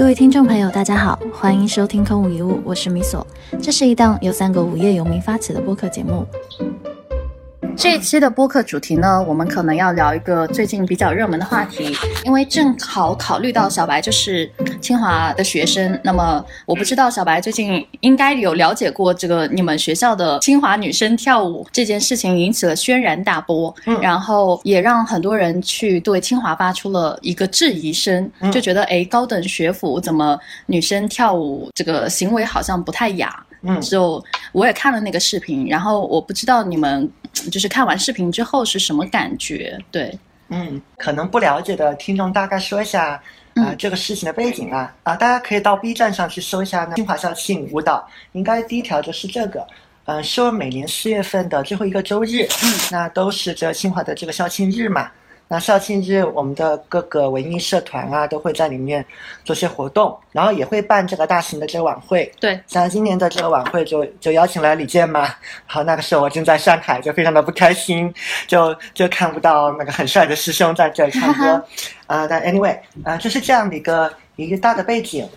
各位听众朋友，大家好，欢迎收听空无一物，我是米索。这是一档由三个无业游民发起的播客节目。这一期的播客主题呢，我们可能要聊一个最近比较热门的话题，因为正好考虑到小白就是清华的学生，那么我不知道小白最近应该有了解过这个你们学校的清华女生跳舞这件事情引起了轩然大波，然后也让很多人去对清华发出了一个质疑声，就觉得哎，高等学府怎么女生跳舞这个行为好像不太雅。嗯，就我也看了那个视频，然后我不知道你们就是看完视频之后是什么感觉？对，嗯，可能不了解的听众大概说一下啊这个事情的背景啊啊，大家可以到 B 站上去搜一下清华校庆舞蹈，应该第一条就是这个，嗯，是每年四月份的最后一个周日，嗯，那都是这清华的这个校庆日嘛。那校庆日，我们的各个文艺社团啊，都会在里面做些活动，然后也会办这个大型的这个晚会。对，像今年的这个晚会就就邀请了李健嘛。好，那个时候我正在上海，就非常的不开心，就就看不到那个很帅的师兄在这里唱歌。啊，但 anyway，啊，就是这样的一个一个大的背景。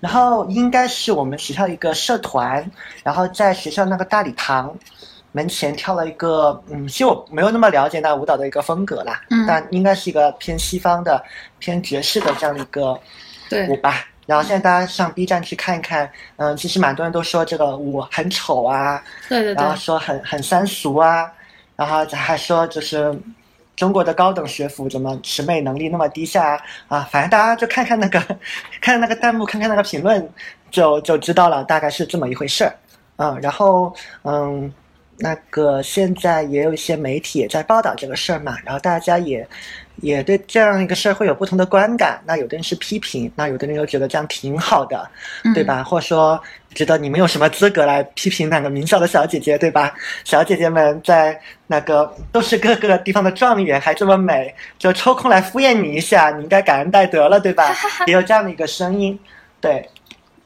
然后应该是我们学校一个社团，然后在学校那个大礼堂。门前跳了一个，嗯，其实我没有那么了解那舞蹈的一个风格啦，嗯，但应该是一个偏西方的、偏爵士的这样的一个舞吧。然后现在大家上 B 站去看一看，嗯，其实蛮多人都说这个舞很丑啊，对对对，然后说很很三俗啊，然后还说就是中国的高等学府怎么审美能力那么低下啊？反正大家就看看那个，看那个弹幕，看看那个评论，就就知道了，大概是这么一回事儿。嗯，然后嗯。那个现在也有一些媒体也在报道这个事儿嘛，然后大家也也对这样一个事儿会有不同的观感。那有的人是批评，那有的人又觉得这样挺好的，对吧？或者说觉得你们有什么资格来批评那个名校的小姐姐，对吧？小姐姐们在那个都是各个地方的状元，还这么美，就抽空来敷衍你一下，你应该感恩戴德了，对吧？也有这样的一个声音，对，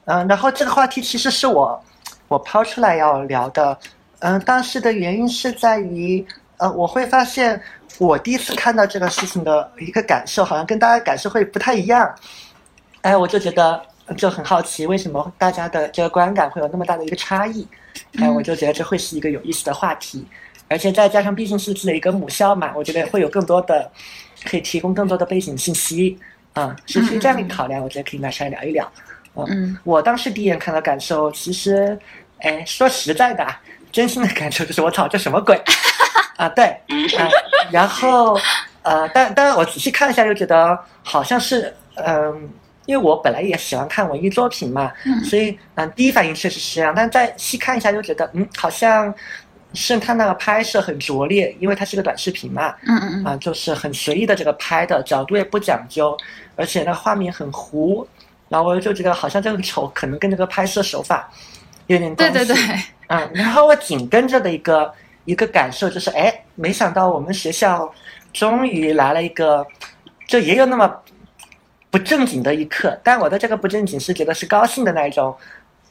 嗯，然后这个话题其实是我我抛出来要聊的。嗯，当时的原因是在于，呃，我会发现我第一次看到这个事情的一个感受，好像跟大家感受会不太一样。哎，我就觉得就很好奇，为什么大家的这个观感会有那么大的一个差异？哎，我就觉得这会是一个有意思的话题，而且再加上毕竟是自己的一个母校嘛，我觉得会有更多的可以提供更多的背景信息啊，是出于这样的考量，我觉得可以拿出来聊一聊。嗯，我当时第一眼看到感受，其实，哎，说实在的。真心的感受就是，我操，这什么鬼 啊？对，啊，然后 呃，但但我仔细看了一下，又觉得好像是，嗯，因为我本来也喜欢看文艺作品嘛，所以嗯，第一反应确实是这样。但再细看一下，又觉得嗯，好像是他那个拍摄很拙劣，因为它是个短视频嘛，嗯嗯嗯，啊，就是很随意的这个拍的角度也不讲究，而且那个画面很糊，然后我就觉得好像这个丑可能跟这个拍摄手法有点关系。对对对。嗯，然后我紧跟着的一个一个感受就是，哎，没想到我们学校终于来了一个，就也有那么不正经的一课。但我的这个不正经是觉得是高兴的那一种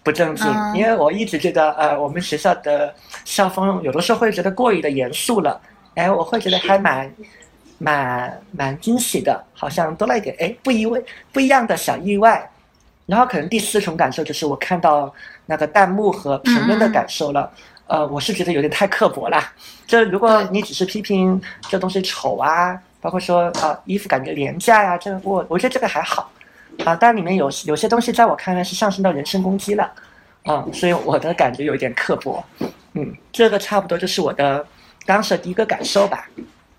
不正经，因为我一直觉得，呃，我们学校的校风有的时候会觉得过于的严肃了。哎，我会觉得还蛮蛮蛮惊喜的，好像多了一点哎不一味不一样的小意外。然后可能第四重感受就是我看到。那个弹幕和评论的感受了，呃，我是觉得有点太刻薄了。这如果你只是批评这东西丑啊，包括说啊衣服感觉廉价呀，这个我我觉得这个还好啊。但里面有有些东西在我看来是上升到人身攻击了，啊，所以我的感觉有一点刻薄。嗯，这个差不多就是我的当时的第一个感受吧。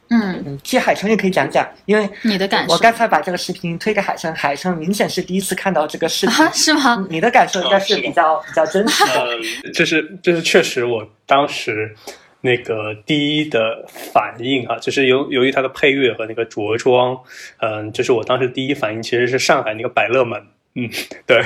嗯嗯，其实海城也可以讲讲，因为你的感受，我刚才把这个视频推给海城，海城明显是第一次看到这个视频，是吗？你的感受应该是比较比较真实的。这是这是确实我当时那个第一的反应啊，就是由由于它的配乐和那个着装，嗯，就是我当时第一反应，其实是上海那个百乐门，嗯，对，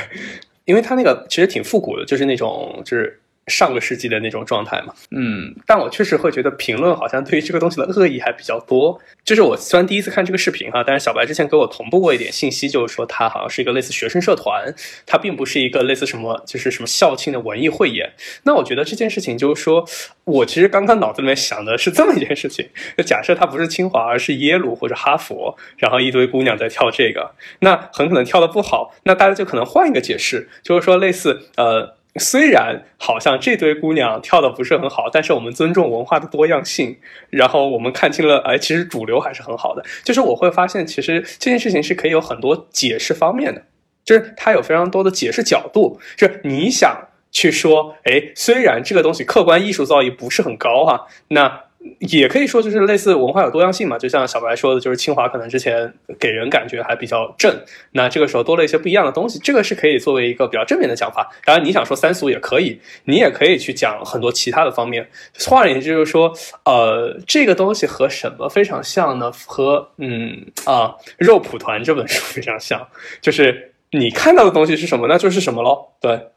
因为它那个其实挺复古的，就是那种就是。上个世纪的那种状态嘛。嗯，但我确实会觉得评论好像对于这个东西的恶意还比较多。就是我虽然第一次看这个视频哈，但是小白之前给我同步过一点信息，就是说它好像是一个类似学生社团，它并不是一个类似什么就是什么校庆的文艺汇演。那我觉得这件事情就是说，我其实刚刚脑子里面想的是这么一件事情：就假设它不是清华，而是耶鲁或者哈佛，然后一堆姑娘在跳这个，那很可能跳的不好，那大家就可能换一个解释，就是说类似呃。虽然好像这堆姑娘跳的不是很好，但是我们尊重文化的多样性，然后我们看清了，哎，其实主流还是很好的。就是我会发现，其实这件事情是可以有很多解释方面的，就是它有非常多的解释角度。就是你想去说，哎，虽然这个东西客观艺术造诣不是很高哈，那。也可以说就是类似文化有多样性嘛，就像小白说的，就是清华可能之前给人感觉还比较正，那这个时候多了一些不一样的东西，这个是可以作为一个比较正面的讲法。当然你想说三俗也可以，你也可以去讲很多其他的方面。换而言之就是说，呃，这个东西和什么非常像呢？和嗯啊肉蒲团这本书非常像，就是你看到的东西是什么，那就是什么喽。对，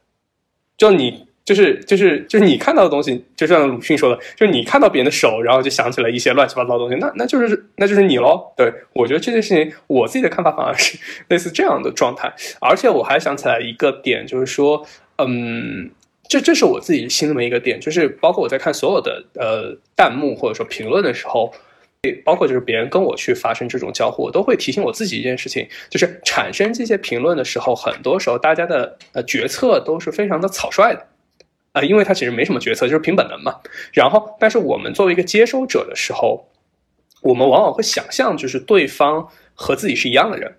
就你。就是就是就是你看到的东西，就像鲁迅说的，就是你看到别人的手，然后就想起了一些乱七八糟的东西，那那就是那就是你喽。对我觉得这件事情，我自己的看法反而是 类似这样的状态。而且我还想起来一个点，就是说，嗯，这这是我自己心里面一个点，就是包括我在看所有的呃弹幕或者说评论的时候，包括就是别人跟我去发生这种交互，我都会提醒我自己一件事情，就是产生这些评论的时候，很多时候大家的呃决策都是非常的草率的。啊，因为他其实没什么决策，就是凭本能嘛。然后，但是我们作为一个接收者的时候，我们往往会想象，就是对方和自己是一样的人。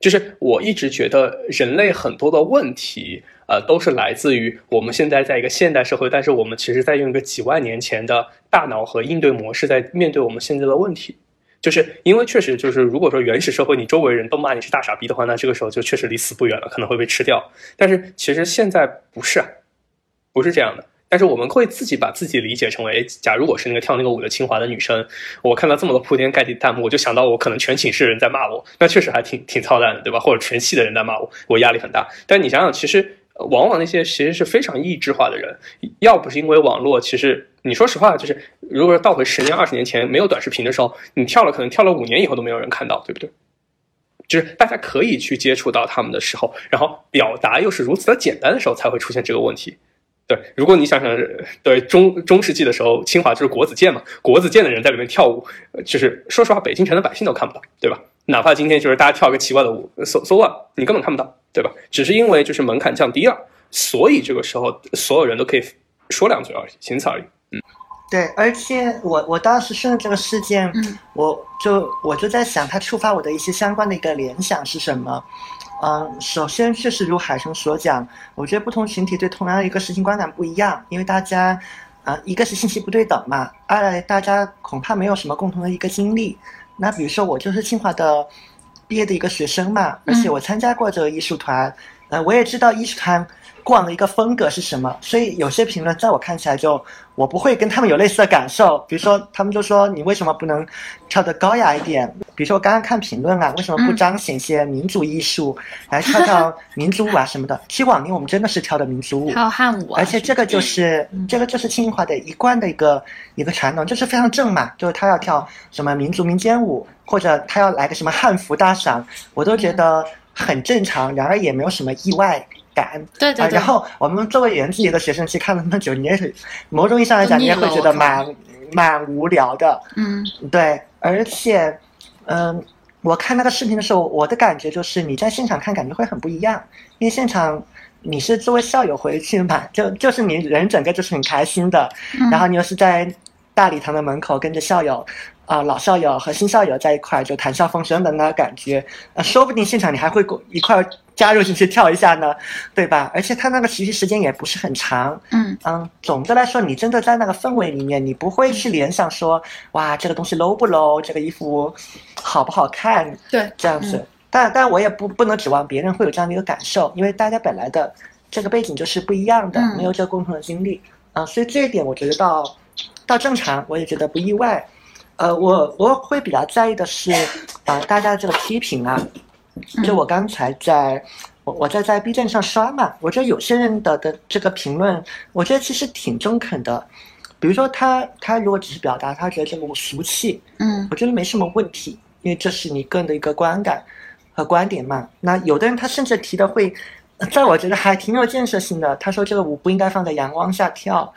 就是我一直觉得，人类很多的问题，呃，都是来自于我们现在在一个现代社会，但是我们其实在用一个几万年前的大脑和应对模式在面对我们现在的问题。就是因为确实，就是如果说原始社会你周围人都骂你是大傻逼的话，那这个时候就确实离死不远了，可能会被吃掉。但是其实现在不是。不是这样的，但是我们会自己把自己理解成为，假如我是那个跳那个舞的清华的女生，我看到这么多铺天盖地弹幕，我就想到我可能全寝室人在骂我，那确实还挺挺操蛋的，对吧？或者全系的人在骂我，我压力很大。但你想想，其实往往那些其实是非常意志化的人，要不是因为网络，其实你说实话，就是如果说倒回十年、二十年前没有短视频的时候，你跳了，可能跳了五年以后都没有人看到，对不对？就是大家可以去接触到他们的时候，然后表达又是如此的简单的时候，才会出现这个问题。对，如果你想想，对中中世纪的时候，清华就是国子监嘛，国子监的人在里面跳舞，就是说实话，北京城的百姓都看不到，对吧？哪怕今天就是大家跳个奇怪的舞，so so what，你根本看不到，对吧？只是因为就是门槛降低了，所以这个时候所有人都可以说两句而已，仅此而已。嗯，对，而且我我当时顺着这个事件，我就我就在想，它触发我的一些相关的一个联想是什么？嗯，首先确实如海生所讲，我觉得不同群体对同样的一个事情观感不一样，因为大家，啊，一个是信息不对等嘛，二来大家恐怕没有什么共同的一个经历。那比如说我就是清华的毕业的一个学生嘛，而且我参加过这个艺术团，呃，我也知道艺术团。过往的一个风格是什么？所以有些评论在我看起来就我不会跟他们有类似的感受。比如说，他们就说你为什么不能跳得高雅一点？比如说我刚刚看评论啊，为什么不彰显一些民族艺术，来跳跳民族舞啊什么的？其实往年我们真的是跳的民族舞，跳汉舞，而且这个就是这个就是清华的一贯的一个一个传统，就是非常正嘛，就是他要跳什么民族民间舞，或者他要来个什么汉服大赏，我都觉得很正常，然而也没有什么意外。感。对对，然后我们作为园子里的学生去看了那么久，你也是某种意义上来讲，你也会觉得蛮蛮无聊的。嗯，对，而且，嗯，我看那个视频的时候，我的感觉就是你在现场看感觉会很不一样，因为现场你是作为校友回去嘛，就就是你人整个就是很开心的，然后你又是在大礼堂的门口跟着校友。啊，老校友和新校友在一块就谈笑风生的那感觉，呃，说不定现场你还会一块加入进去跳一下呢，对吧？而且它那个持续时间也不是很长，嗯。嗯，总的来说，你真的在那个氛围里面，你不会去联想说，哇，这个东西 low 不 low，这个衣服好不好看，对，这样子。但但我也不不能指望别人会有这样的一个感受，因为大家本来的这个背景就是不一样的，没有这个共同的经历，啊，所以这一点我觉得到到正常，我也觉得不意外。呃，我我会比较在意的是，啊，大家的这个批评啊，就我刚才在，我我在在 B 站上刷嘛，我觉得有些人的的这个评论，我觉得其实挺中肯的。比如说他他如果只是表达他觉得这个我俗气，嗯我觉得没什么问题，因为这是你个人的一个观感和观点嘛。那有的人他甚至提的会，在我觉得还挺有建设性的。他说这个舞不应该放在阳光下跳，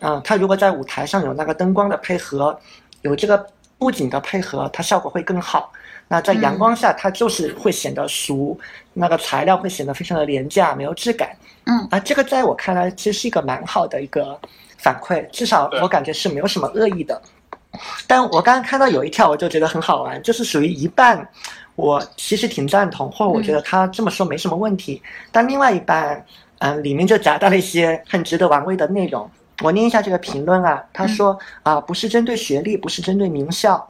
嗯、他如果在舞台上有那个灯光的配合，有这个布景的配合，它效果会更好。那在阳光下，它就是会显得俗，那个材料会显得非常的廉价，没有质感。嗯啊，这个在我看来其实是一个蛮好的一个反馈，至少我感觉是没有什么恶意的。但我刚刚看到有一条，我就觉得很好玩，就是属于一半，我其实挺赞同，或者我觉得他这么说没什么问题，但另外一半，嗯，里面就夹带了一些很值得玩味的内容。我念一下这个评论啊，他说啊、不是针对学历，不是针对名校，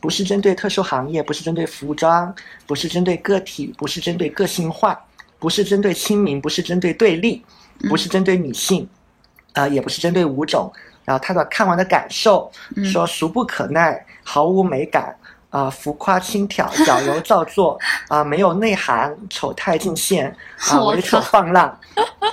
不是针对特殊行业，不是针对服装，不是针对个体，不是针对个性化，不是针对亲民，不是针对对立，不是针对女性，啊、也不是针对舞种。然后他的看完的感受嗯。说俗不可耐，毫无美感，啊、浮夸轻佻，矫揉造作，啊、没有内涵，丑态尽现，啊、我猥琐放浪。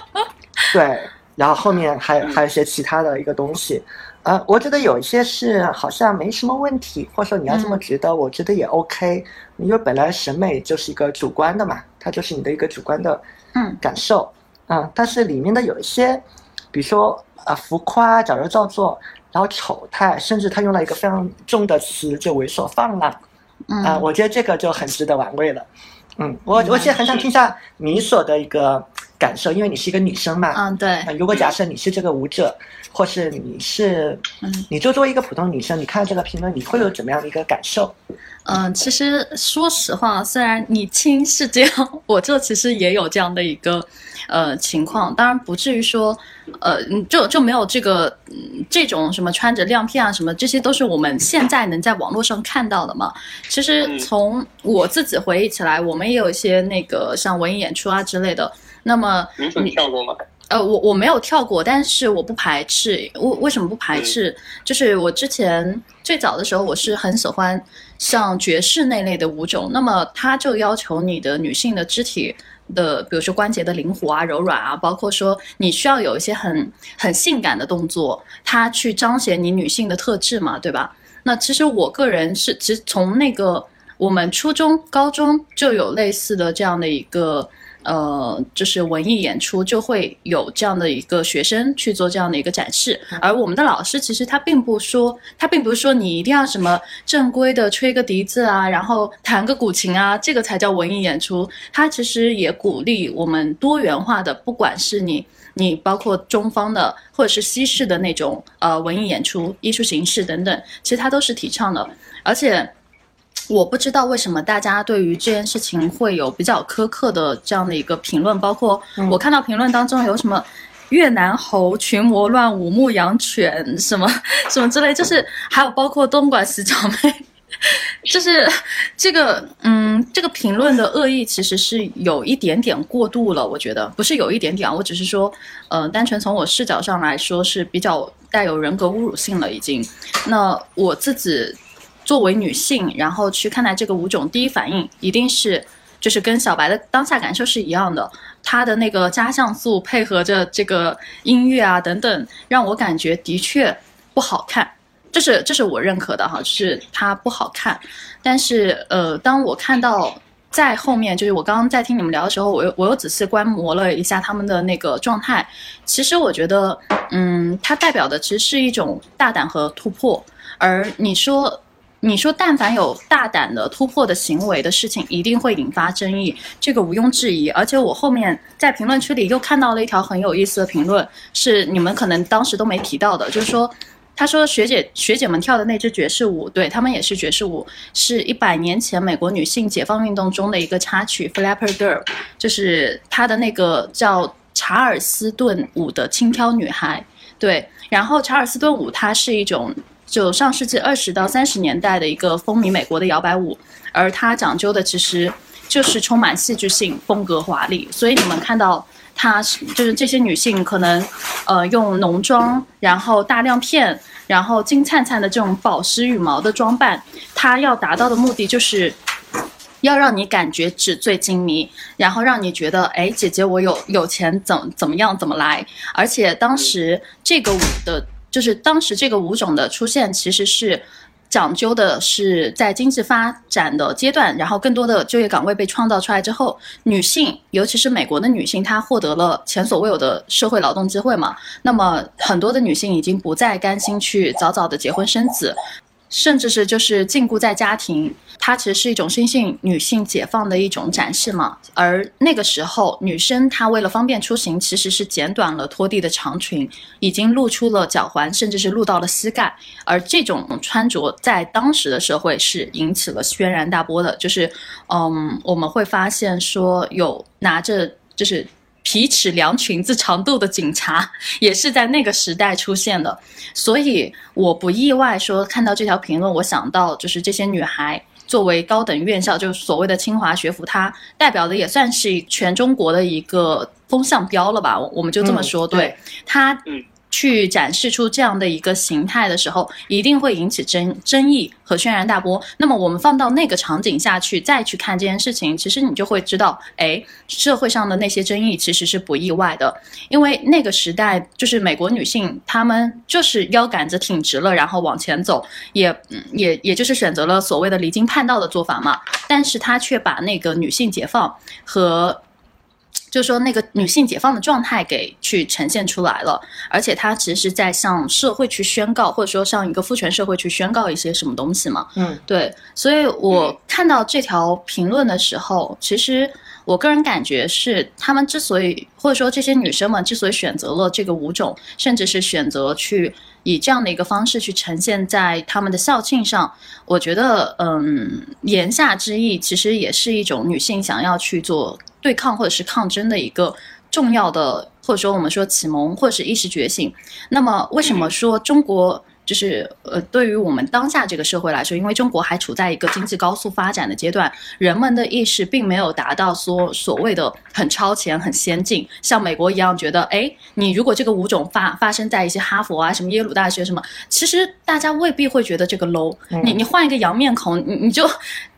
对，然后后面还还有一些其他的一个东西，呃，我觉得有一些是好像没什么问题，或者说你要这么嗯。觉得，我觉得也 OK，因为本来审美就是一个主观的嘛，它就是你的一个主观的嗯。感受，嗯，但是里面的有一些，比如说啊、浮夸、矫揉造作，然后丑态，甚至他用了一个非常重的词，就猥琐放浪，嗯。啊、我觉得这个就很值得玩味了。嗯，我我其实很想听一下你所的一个感受，因为你是一个女生嘛。嗯对呃如果假设你是这个舞者，或是你是，嗯你就作为一个普通女生，你看这个评论，你会有怎么样的一个感受？嗯，其实说实话，虽然你亲是这样，我这其实也有这样的一个呃情况，当然不至于说，呃，嗯就就没有这个嗯这种什么穿着亮片啊什么，这些都是我们现在能在网络上看到的嘛。其实嗯从我自己回忆起来，我们也有一些那个像文艺演出啊之类的。那么你跳过吗？呃，我我没有跳过，但是我不排斥。为为什么不排斥？就是我之前最早的时候，我是很喜欢像爵士那类的舞种，那么它就要求你的女性的肢体的，比如说关节的灵活啊、柔软啊，包括说你需要有一些很很性感的动作，它去彰显你女性的特质嘛，对吧？那其实我个人是，其实从那个我们初中、高中就有类似的这样的一个。呃，就是文艺演出就会有这样的一个学生去做这样的一个展示，而我们的老师其实他并不说，他并不是说你一定要什么正规的吹个笛子啊，然后弹个古琴啊，这个才叫文艺演出。他其实也鼓励我们多元化的，不管是你你包括中方的或者是西式的那种呃文艺演出、艺术形式等等，其实他都是提倡的，而且。我不知道为什么大家对于这件事情会有比较苛刻的这样的一个评论，包括我看到评论当中有什么越南猴、群魔乱舞、牧羊犬什么什么之类，就是还有包括东莞洗脚妹，就是这个嗯，这个评论的恶意其实是有一点点过度了，我觉得不是有一点点啊，我只是说，呃，单纯从我视角上来说是比较带有人格侮辱性了已经。那我自己作为女性，然后去看待这个舞种，第一反应一定是就是跟小白的当下感受是一样的，他的那个加像素配合着这个音乐啊等等，让我感觉的确不好看。这是这是我认可的哈，就是它不好看。但是呃，当我看到在后面，就是我刚刚在听你们聊的时候，我又我又仔细观摩了一下他们的那个状态。其实我觉得，嗯，它代表的其实是一种大胆和突破。而你说，你说，但凡有大胆的突破的行为的事情，一定会引发争议，这个毋庸置疑。而且我后面在评论区里又看到了一条很有意思的评论，是你们可能当时都没提到的，就是说。他说：“学姐学姐们跳的那支爵士舞，对他们也是爵士舞，是一百年前美国女性解放运动中的一个插曲《Flapper Girl》，就是她的那个叫查尔斯顿舞的轻佻女孩。对，然后查尔斯顿舞它是一种就上世纪二十到三十年代的一个风靡美国的摇摆舞，而它讲究的其实就是充满戏剧性、风格华丽，所以你们看到。”她是就是这些女性可能，呃，用浓妆，然后大亮片，然后金灿灿的这种宝石羽毛的装扮，她要达到的目的就是要让你感觉纸醉金迷，然后让你觉得，哎，姐姐我有有钱，怎怎么样怎么来？而且当时这个舞的，就是当时这个舞种的出现，其实是。讲究的是在经济发展的阶段，然后更多的就业岗位被创造出来之后，女性，尤其是美国的女性，她获得了前所未有的社会劳动机会嘛。那么很多的女性已经不再甘心去早早的结婚生子。甚至是就是禁锢在家庭，它其实是一种新性女性解放的一种展示嘛。而那个时候，女生她为了方便出行，其实是剪短了拖地的长裙，已经露出了脚踝，甚至是露到了膝盖。而这种穿着在当时的社会是引起了轩然大波的，就是嗯，我们会发现说有拿着就是。皮尺量裙子长度的警察 也是在那个时代出现的，所以我不意外说看到这条评论，我想到就是这些女孩作为高等院校，就是所谓的清华学府，它代表的也算是全中国的一个风向标了吧？我们就这么说，对它。去展示出这样的一个形态的时候，一定会引起争争议和轩然大波。那么我们放到那个场景下去再去看这件事情，其实你就会知道，哎，社会上的那些争议其实是不意外的，因为那个时代就是美国女性，她们就是腰杆子挺直了，然后往前走，也也也就是选择了所谓的离经叛道的做法嘛。但是她却把那个女性解放和。就是说，那个女性解放的状态给去呈现出来了，而且她其实是在向社会去宣告，或者说向一个父权社会去宣告一些什么东西嘛。嗯，对。所以我看到这条评论的时候，其实我个人感觉是，他们之所以，或者说这些女生们之所以选择了这个舞种，甚至是选择去以这样的一个方式去呈现在他们的校庆上，我觉得，嗯，言下之意其实也是一种女性想要去做。对抗或者是抗争的一个重要的，或者说我们说启蒙或者是意识觉醒。那么，为什么说中国？就是呃，对于我们当下这个社会来说，因为中国还处在一个经济高速发展的阶段，人们的意识并没有达到说所谓的很超前、很先进，像美国一样觉得，哎，你如果这个舞种发发生在一些哈佛啊、什么耶鲁大学什么，其实大家未必会觉得这个 low。你你换一个洋面孔，你你就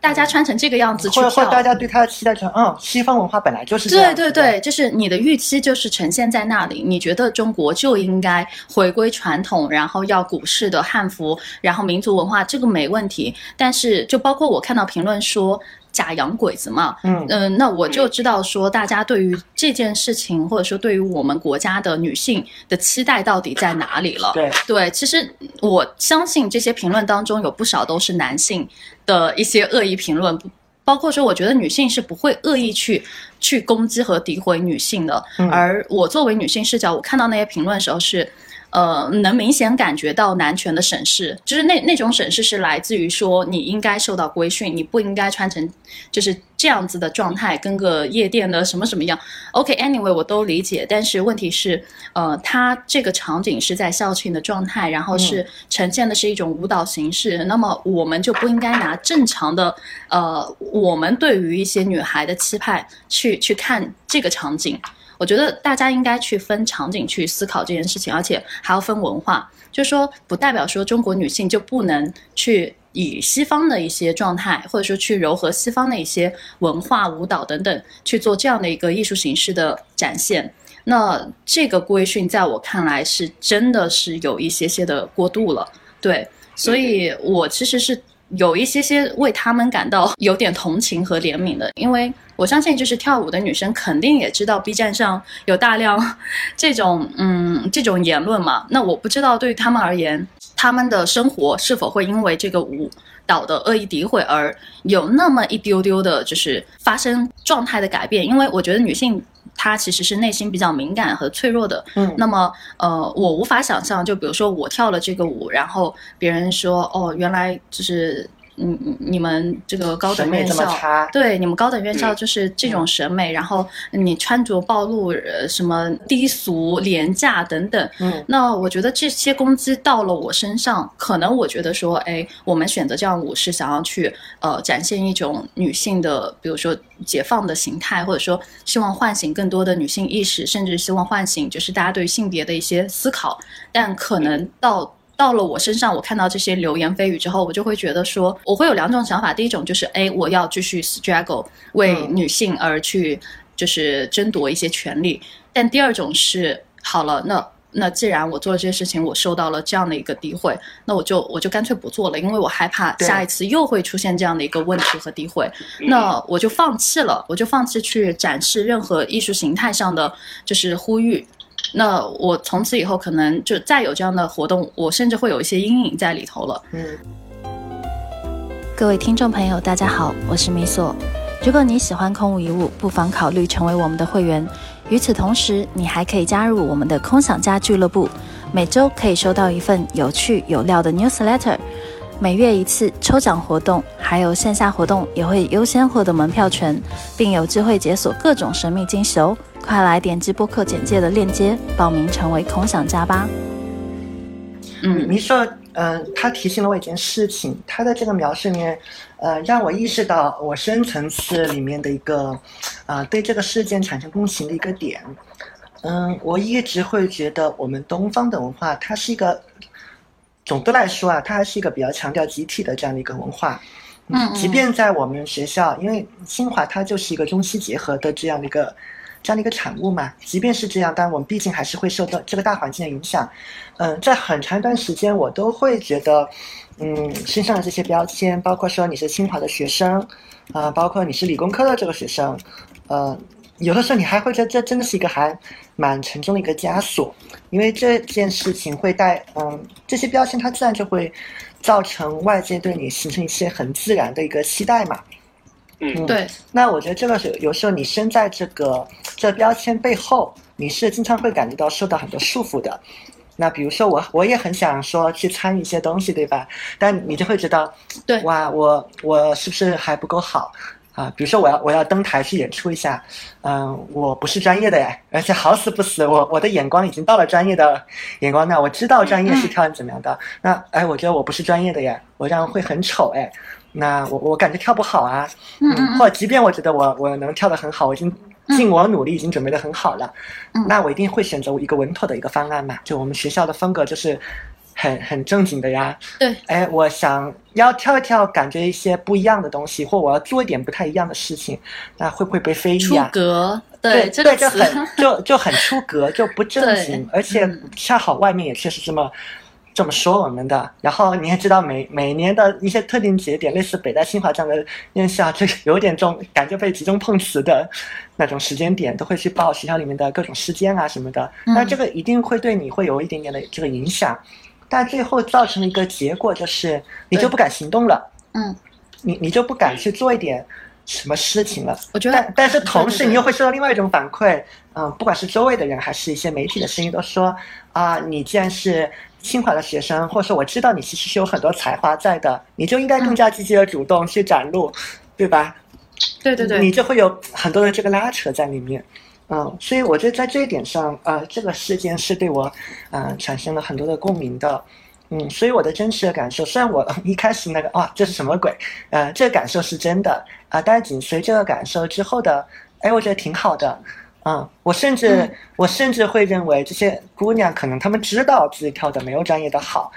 大家穿成这个样子去跳，大家对他的期待成，嗯，西方文化本来就是这样对对对，就是你的预期就是呈现在那里，你觉得中国就应该回归传统，然后要古式。的汉服，然后民族文化这个没问题，但是就包括我看到评论说假洋鬼子嘛，嗯嗯，那我就知道说大家对于这件事情，或者说对于我们国家的女性的期待到底在哪里了？对对，其实我相信这些评论当中有不少都是男性的一些恶意评论，包括说我觉得女性是不会恶意去去攻击和诋毁女性的，而我作为女性视角，我看到那些评论的时候是。呃，能明显感觉到男权的审视，就是那那种审视是来自于说你应该受到规训，你不应该穿成就是这样子的状态，跟个夜店的什么什么样。OK，Anyway，我都理解，但是问题是，呃，他这个场景是在校庆的状态，然后是呈现的是一种舞蹈形式，那么我们就不应该拿正常的，呃，我们对于一些女孩的期盼去去看这个场景。我觉得大家应该去分场景去思考这件事情，而且还要分文化。就是说，不代表说中国女性就不能去以西方的一些状态，或者说去柔和西方的一些文化、舞蹈等等去做这样的一个艺术形式的展现。那这个规训在我看来是真的是有一些些的过度了。对，所以我其实是。有一些些为他们感到有点同情和怜悯的，因为我相信，就是跳舞的女生肯定也知道 B 站上有大量这种嗯这种言论嘛。那我不知道对于他们而言，他们的生活是否会因为这个舞蹈的恶意诋毁而有那么一丢丢的，就是发生状态的改变？因为我觉得女性。她其实是内心比较敏感和脆弱的。嗯，那么，呃，我无法想象，就比如说我跳了这个舞，然后别人说，哦，原来就是。嗯，你们这个高等院校，对你们高等院校就是这种审美，然后你穿着暴露，呃，什么低俗、廉价等等。嗯，那我觉得这些攻击到了我身上，可能我觉得说，哎，我们选择这样舞是想要去呃展现一种女性的，比如说解放的形态，或者说希望唤醒更多的女性意识，甚至希望唤醒就是大家对性别的一些思考，但可能到。到了我身上，我看到这些流言蜚语之后，我就会觉得说，我会有两种想法。第一种就是，哎，我要继续 struggle，为女性而去，就是争夺一些权利。但第二种是，好了，那那既然我做了这些事情，我受到了这样的一个诋毁，那我就我就干脆不做了，因为我害怕下一次又会出现这样的一个问题和诋毁，那我就放弃了，我就放弃去展示任何艺术形态上的就是呼吁。那我从此以后可能就再有这样的活动，我甚至会有一些阴影在里头了。嗯。各位听众朋友，大家好，我是米索。如果你喜欢空无一物，不妨考虑成为我们的会员。与此同时，你还可以加入我们的空想家俱乐部，每周可以收到一份有趣有料的 newsletter，每月一次抽奖活动，还有线下活动也会优先获得门票权，并有机会解锁各种神秘惊喜哦。快来点击播客简介的链接报名成为空想家吧。嗯，你说，嗯，他提醒了我一件事情，他的这个描述里面，呃，让我意识到我深层次里面的一个，啊，对这个事件产生共情的一个点。嗯，我一直会觉得我们东方的文化，它是一个，总的来说啊，它还是一个比较强调集体的这样的一个文化。嗯，即便在我们学校，因为清华它就是一个中西结合的这样的一个。这样的一个产物嘛，即便是这样，但我们毕竟还是会受到这个大环境的影响。嗯，在很长一段时间，我都会觉得，嗯，身上的这些标签，包括说你是清华的学生，啊，包括你是理工科的这个学生，呃，有的时候你还会觉得这真的是一个还蛮沉重的一个枷锁，因为这件事情会带，嗯，这些标签它自然就会造成外界对你形成一些很自然的一个期待嘛。嗯，对。那我觉得这个是有时候你身在这个这标签背后，你是经常会感觉到受到很多束缚的。那比如说我我也很想说去参与一些东西，对吧？但你就会觉得，对，哇，我我是不是还不够好啊？比如说我要我要登台去演出一下，嗯，我不是专业的呀，而且好死不死，我我的眼光已经到了专业的眼光那，我知道专业是跳怎么样的。那哎，我觉得我不是专业的呀，我这样会很丑哎。那我我感觉跳不好啊，嗯，或即便我觉得我我能跳得很好，我已经尽我努力，已经准备得很好了，嗯，那我一定会选择一个稳妥的一个方案嘛。就我们学校的风格就是很很正经的呀，对，哎，我想要跳一跳，感觉一些不一样的东西，或我要做一点不太一样的事情，那会不会被非议啊？出格，对，对，就很 就就很出格，就不正经，而且恰好外面也确实这么。这么说我们的，然后你也知道，每每年的一些特定节点，类似北大、清华这样的院校，这个有点重感觉被集中碰瓷的那种时间点，都会去报学校里面的各种事件啊什么的。那这个一定会对你会有一点点的这个影响，但最后造成的一个结果就是，你就不敢行动了。嗯，你你就不敢去做一点什么事情了。我觉得，但但是同时你又会收到另外一种反馈，嗯，不管是周围的人还是一些媒体的声音，都说啊，你既然是。清华的学生，或者说我知道你其实是有很多才华在的，你就应该更加积极的主动去展露，对吧？对对对，你就会有很多的这个拉扯在里面，嗯，所以我觉得在这一点上，呃，这个事件是对我，嗯，产生了很多的共鸣的，嗯，所以我的真实的感受，虽然我一开始那个哇，这是什么鬼，呃，这个感受是真的。啊，但是紧随这个感受之后的，哎，我觉得挺好的。嗯，我甚至我甚至会认为这些姑娘可能她们知道自己跳的没有专业的好，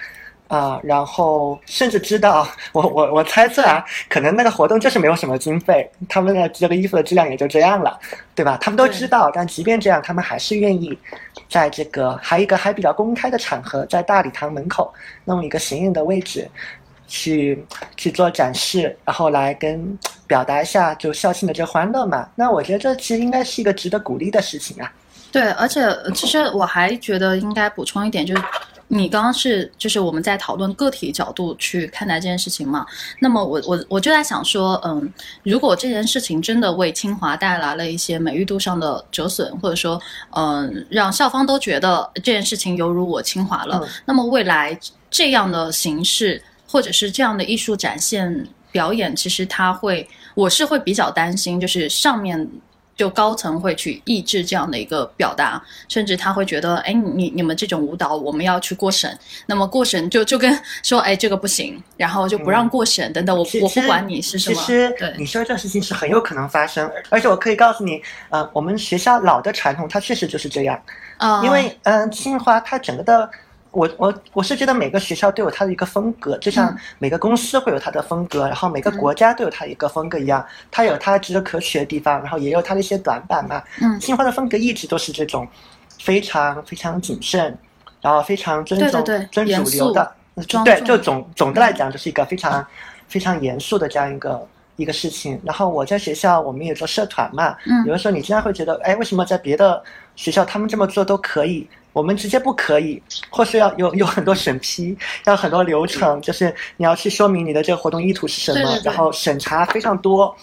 啊，然后甚至知道我我我猜测啊，可能那个活动就是没有什么经费，他们的这个衣服的质量也就这样了，对吧？他们都知道，但即便这样，他们还是愿意在这个还一个还比较公开的场合，在大礼堂门口弄一个显眼的位置。去去做展示，然后来跟表达一下就校庆的这个欢乐嘛。那我觉得这其实应该是一个值得鼓励的事情啊。对，而且其实我还觉得应该补充一点，就是你刚刚是就是我们在讨论个体角度去看待这件事情嘛。那么我我我就在想说，嗯，如果这件事情真的为清华带来了一些美誉度上的折损，或者说嗯让校方都觉得这件事情犹如我清华了，那么未来这样的形式。或者是这样的艺术展现表演，其实他会，我是会比较担心，就是上面就高层会去抑制这样的一个表达，甚至他会觉得，哎，你你们这种舞蹈我们要去过审，那么过审就就跟说，哎，这个不行，然后就不让过审。等等，我我不管你是什么，其实你说这事情是很有可能发生，而且我可以告诉你，呃，我们学校老的传统它确实就是这样，啊，因为嗯，清华它整个的。我我我是觉得每个学校都有它的一个风格，就像每个公司会有它的风格，然后每个国家都有它一个风格一样，它有它值得可取的地方，然后也有它的一些短板嘛。嗯，清华的风格一直都是这种非常非常谨慎，然后非常尊重尊主流的，对，就总总的来讲就是一个非常非常严肃的这样一个一个事情。然后我在学校我们也做社团嘛，嗯，有的时候你经常会觉得，哎，为什么在别的学校他们这么做都可以？我们直接不可以，或是要有有很多审批，要很多流程，就是你要去说明你的这个活动意图是什么，然后审查非常多。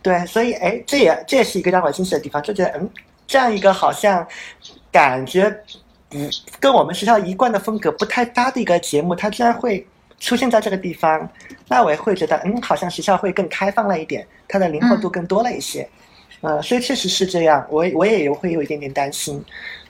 对，所以哎，这也这也是一个让我惊喜的地方，就觉得嗯，这样一个好像感觉不跟我们学校一贯的风格不太搭的一个节目，它居然会出现在这个地方，那我也会觉得嗯，好像学校会更开放了一点，它的灵活度更多了一些。呃，所以确实是这样，我我也有会有一点点担心。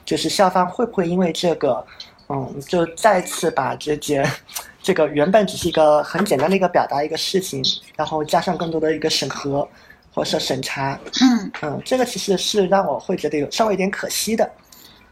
就是校方会不会因为这个，嗯，就再次把这件，这个原本只是一个很简单的一个表达一个事情，然后加上更多的一个审核，或者说审查，嗯嗯，这个其实是让我会觉得有稍微有点可惜的。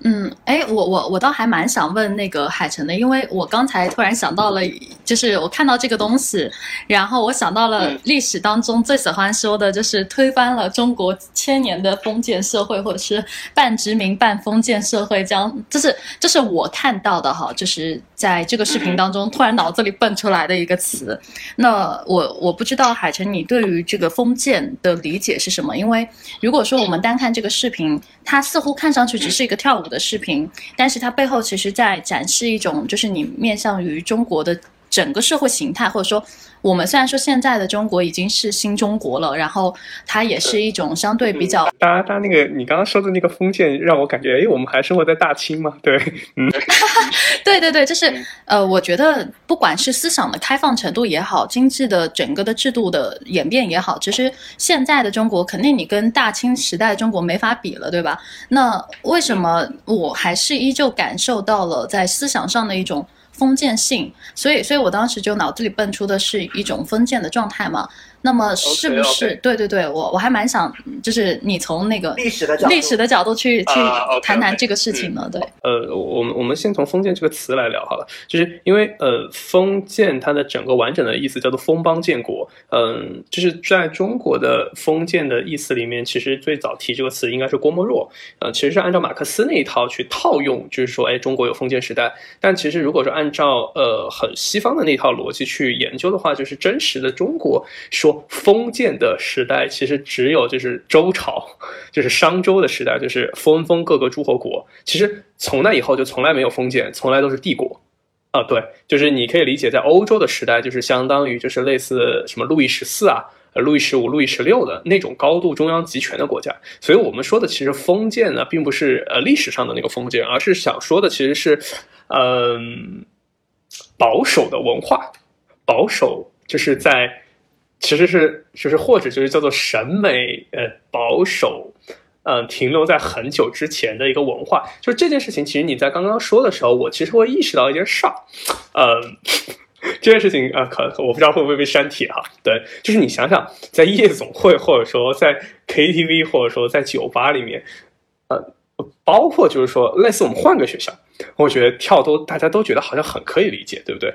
嗯，哎，我我我倒还蛮想问那个海城的，因为我刚才突然想到了，就是我看到这个东西，然后我想到了历史当中最喜欢说的就是推翻了中国千年的封建社会，或者是半殖民半封建社会，这样，这是这是我看到的哈，就是在这个视频当中突然脑子里蹦出来的一个词。那我我不知道海晨你对于这个封建的理解是什么？因为如果说我们单看这个视频，它似乎看上去只是一个跳舞。的视频，但是它背后其实在展示一种，就是你面向于中国的整个社会形态，或者说。我们虽然说现在的中国已经是新中国了，然后它也是一种相对比较……大家，大家那个你刚刚说的那个封建，让我感觉，哎，我们还生活在大清吗？对，嗯，对对对，就是呃，我觉得不管是思想的开放程度也好，经济的整个的制度的演变也好，其实现在的中国肯定你跟大清时代的中国没法比了，对吧？那为什么我还是依旧感受到了在思想上的一种？封建性，所以，所以我当时就脑子里蹦出的是一种封建的状态嘛。那么是不是？对对对，我我还蛮想，就是你从那个历史的角历史的角度去去谈谈这个事情呢？对。呃，我们我们先从封建这个词来聊好了，就是因为呃，封建它的整个完整的意思叫做封邦建国。嗯，就是在中国的封建的意思里面，其实最早提这个词应该是郭沫若。呃，其实是按照马克思那一套去套用，就是说，哎，中国有封建时代。但其实如果说按照呃很西方的那套逻辑去研究的话，就是真实的中国说。封建的时代其实只有就是周朝，就是商周的时代，就是分封各个诸侯国。其实从那以后就从来没有封建，从来都是帝国。啊，对，就是你可以理解，在欧洲的时代，就是相当于就是类似什么路易十四啊、路易十五、路易十六的那种高度中央集权的国家。所以我们说的其实封建呢，并不是呃历史上的那个封建，而是想说的其实是，嗯，保守的文化，保守就是在。其实是，就是或者就是叫做审美，呃，保守，嗯，停留在很久之前的一个文化。就这件事情，其实你在刚刚说的时候，我其实会意识到一件事儿，嗯，这件事情啊，可我不知道会不会被删帖哈。对，就是你想想，在夜总会，或者说在 KTV，或者说在酒吧里面，呃，包括就是说类似我们换个学校，我觉得跳都大家都觉得好像很可以理解，对不对？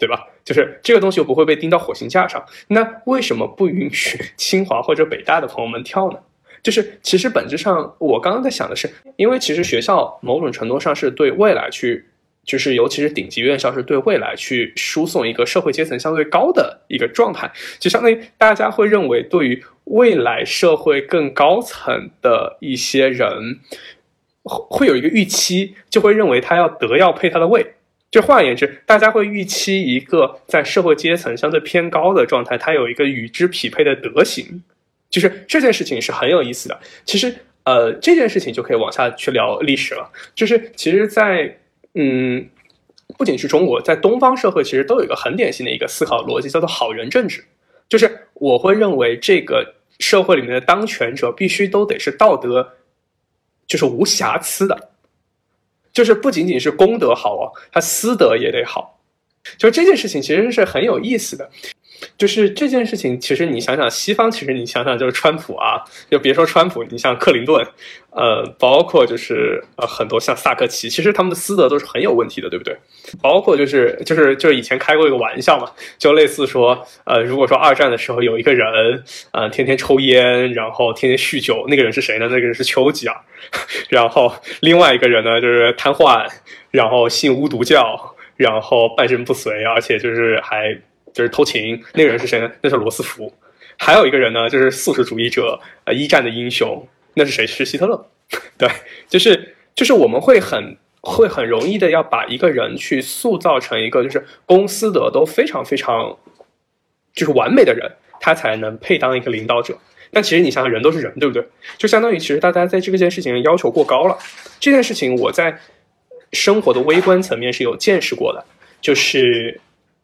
对吧？就是这个东西又不会被钉到火星架上，那为什么不允许 清华或者北大的朋友们跳呢？就是其实本质上，我刚刚在想的是，因为其实学校某种程度上是对未来去，就是尤其是顶级院校是对未来去输送一个社会阶层相对高的一个状态，就相当于大家会认为，对于未来社会更高层的一些人，会有一个预期，就会认为他要德要配他的位。就换言之，大家会预期一个在社会阶层相对偏高的状态，他有一个与之匹配的德行，就是这件事情是很有意思的。其实，呃，这件事情就可以往下去聊历史了。就是其实，在嗯，不仅是中国，在东方社会，其实都有一个很典型的一个思考逻辑，叫做好人政治。就是我会认为，这个社会里面的当权者必须都得是道德，就是无瑕疵的。就是不仅仅是功德好啊，他私德也得好。就这件事情其实是很有意思的。就是这件事情，其实你想想，西方其实你想想就是川普啊，就别说川普，你像克林顿，呃，包括就是呃很多像萨科齐，其实他们的私德都是很有问题的，对不对？包括就是就是就是以前开过一个玩笑嘛，就类似说，呃，如果说二战的时候有一个人，呃，天天抽烟，然后天天酗酒，那个人是谁呢？那个人是丘吉尔。然后另外一个人呢，就是瘫痪，然后信巫毒教，然后半身不遂，而且就是还。就是偷情那个人是谁呢？那是罗斯福。还有一个人呢，就是素食主义者，呃，一战的英雄，那是谁？是希特勒。对，就是就是我们会很会很容易的要把一个人去塑造成一个就是公司的都非常非常就是完美的人，他才能配当一个领导者。但其实你想想，人都是人，对不对？就相当于其实大家在这个件事情要求过高了。这件事情我在生活的微观层面是有见识过的，就是。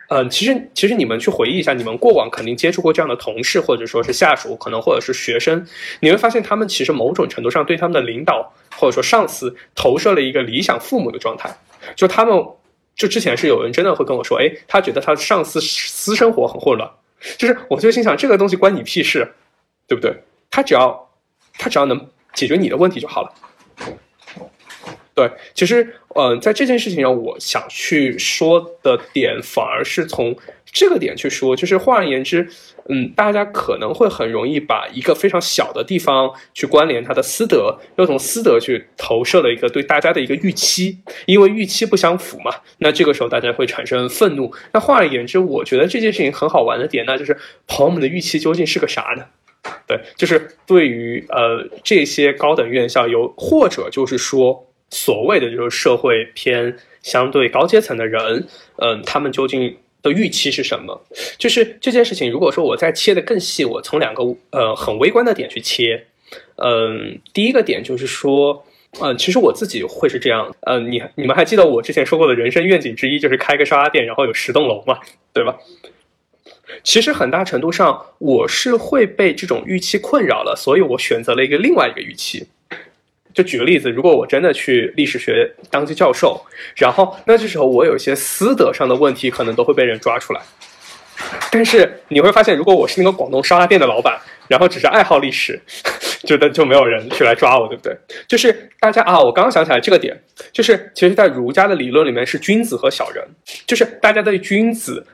嗯，其实其实你们去回忆一下，你们过往肯定接触过这样的同事，或者说是下属，可能或者是学生，你会发现他们其实某种程度上对他们的领导或者说上司投射了一个理想父母的状态。就他们，就之前是有人真的会跟我说，哎，他觉得他上司私生活很混乱，就是我就心想，这个东西关你屁事，对不对？他只要他只要能解决你的问题就好了。对，其实，嗯，在这件事情上，我想去说的点，反而是从这个点去说，就是换而言之，嗯，大家可能会很容易把一个非常小的地方去关联他的私德，又从私德去投射了一个对大家的一个预期，因为预期不相符嘛，那这个时候大家会产生愤怒。那换而言之，我觉得这件事情很好玩的点，那就是朋友们的预期究竟是个啥呢？对，就是对于呃这些高等院校有，或者就是说。所谓的就是社会偏相对高阶层的人，嗯，他们究竟的预期是什么？就是这件事情，如果说我再切的更细，我从两个呃很微观的点去切，嗯，第一个点就是说，嗯，其实我自己会是这样，嗯，你你们还记得我之前说过的人生愿景之一就是开个烧鸭店，然后有十栋楼嘛，对吧？其实很大程度上我是会被这种预期困扰了，所以我选择了一个另外一个预期。就举个例子，如果我真的去历史学当个教授，然后那这时候我有一些私德上的问题，可能都会被人抓出来。但是你会发现，如果我是那个广东烧鸭店的老板，然后只是爱好历史，觉得就没有人去来抓我，对不对？就是大家啊，我刚刚想起来这个点，就是其实，在儒家的理论里面是君子和小人，就是大家对君子。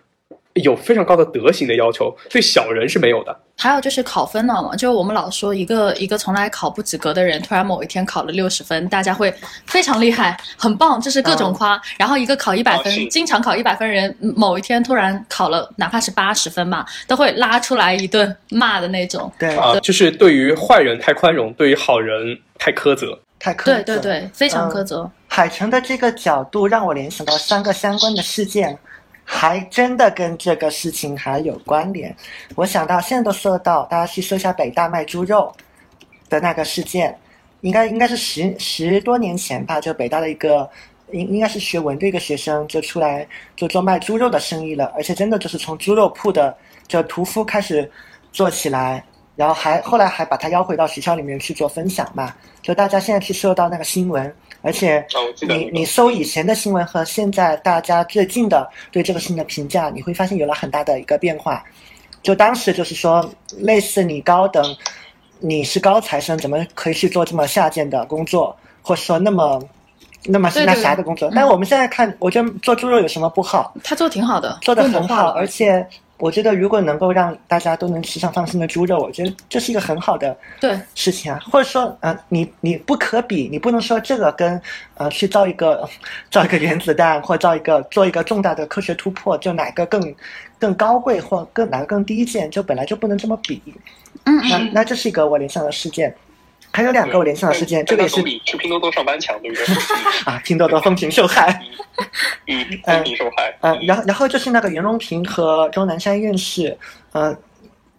有非常高的德行的要求，对小人是没有的。还有就是考分了嘛，就我们老说一个一个从来考不及格的人，突然某一天考了六十分，大家会非常厉害，很棒，就是各种夸。然后一个考一百分，经常考一百分人，某一天突然考了哪怕是八十分嘛，都会拉出来一顿骂的那种。对，就是对于坏人太宽容，对于好人太苛责，太苛责。对对对，非常苛责。海城的这个角度让我联想到三个相关的事件。还真的跟这个事情还有关联，我想到现在都搜得到，大家去搜一下北大卖猪肉的那个事件，应该应该是十十多年前吧，就北大的一个应应该是学文的一个学生就出来就做卖猪肉的生意了，而且真的就是从猪肉铺的就屠夫开始做起来，然后还后来还把他邀回到学校里面去做分享嘛，就大家现在去搜到那个新闻。而且，你你搜以前的新闻和现在大家最近的对这个事情的评价，你会发现有了很大的一个变化。就当时就是说，类似你高等，你是高材生，怎么可以去做这么下贱的工作，或者说那么那么那啥的工作？但我们现在看，我觉得做猪肉有什么不好？他做挺好的，做的很好，而且。我觉得如果能够让大家都能吃上放心的猪肉，我觉得这是一个很好的对事情啊。或者说，呃，你你不可比，你不能说这个跟呃去造一个造一个原子弹，或造一个做一个重大的科学突破，就哪个更更高贵，或更哪个更低贱，就本来就不能这么比。嗯那那这是一个我联想的事件。还有两个我联想的事件，这个也是比去拼多多上班强，对不对？啊，拼多多风评受害，嗯，风评受害。嗯，然后然后就是那个袁隆平和钟南山院士，呃，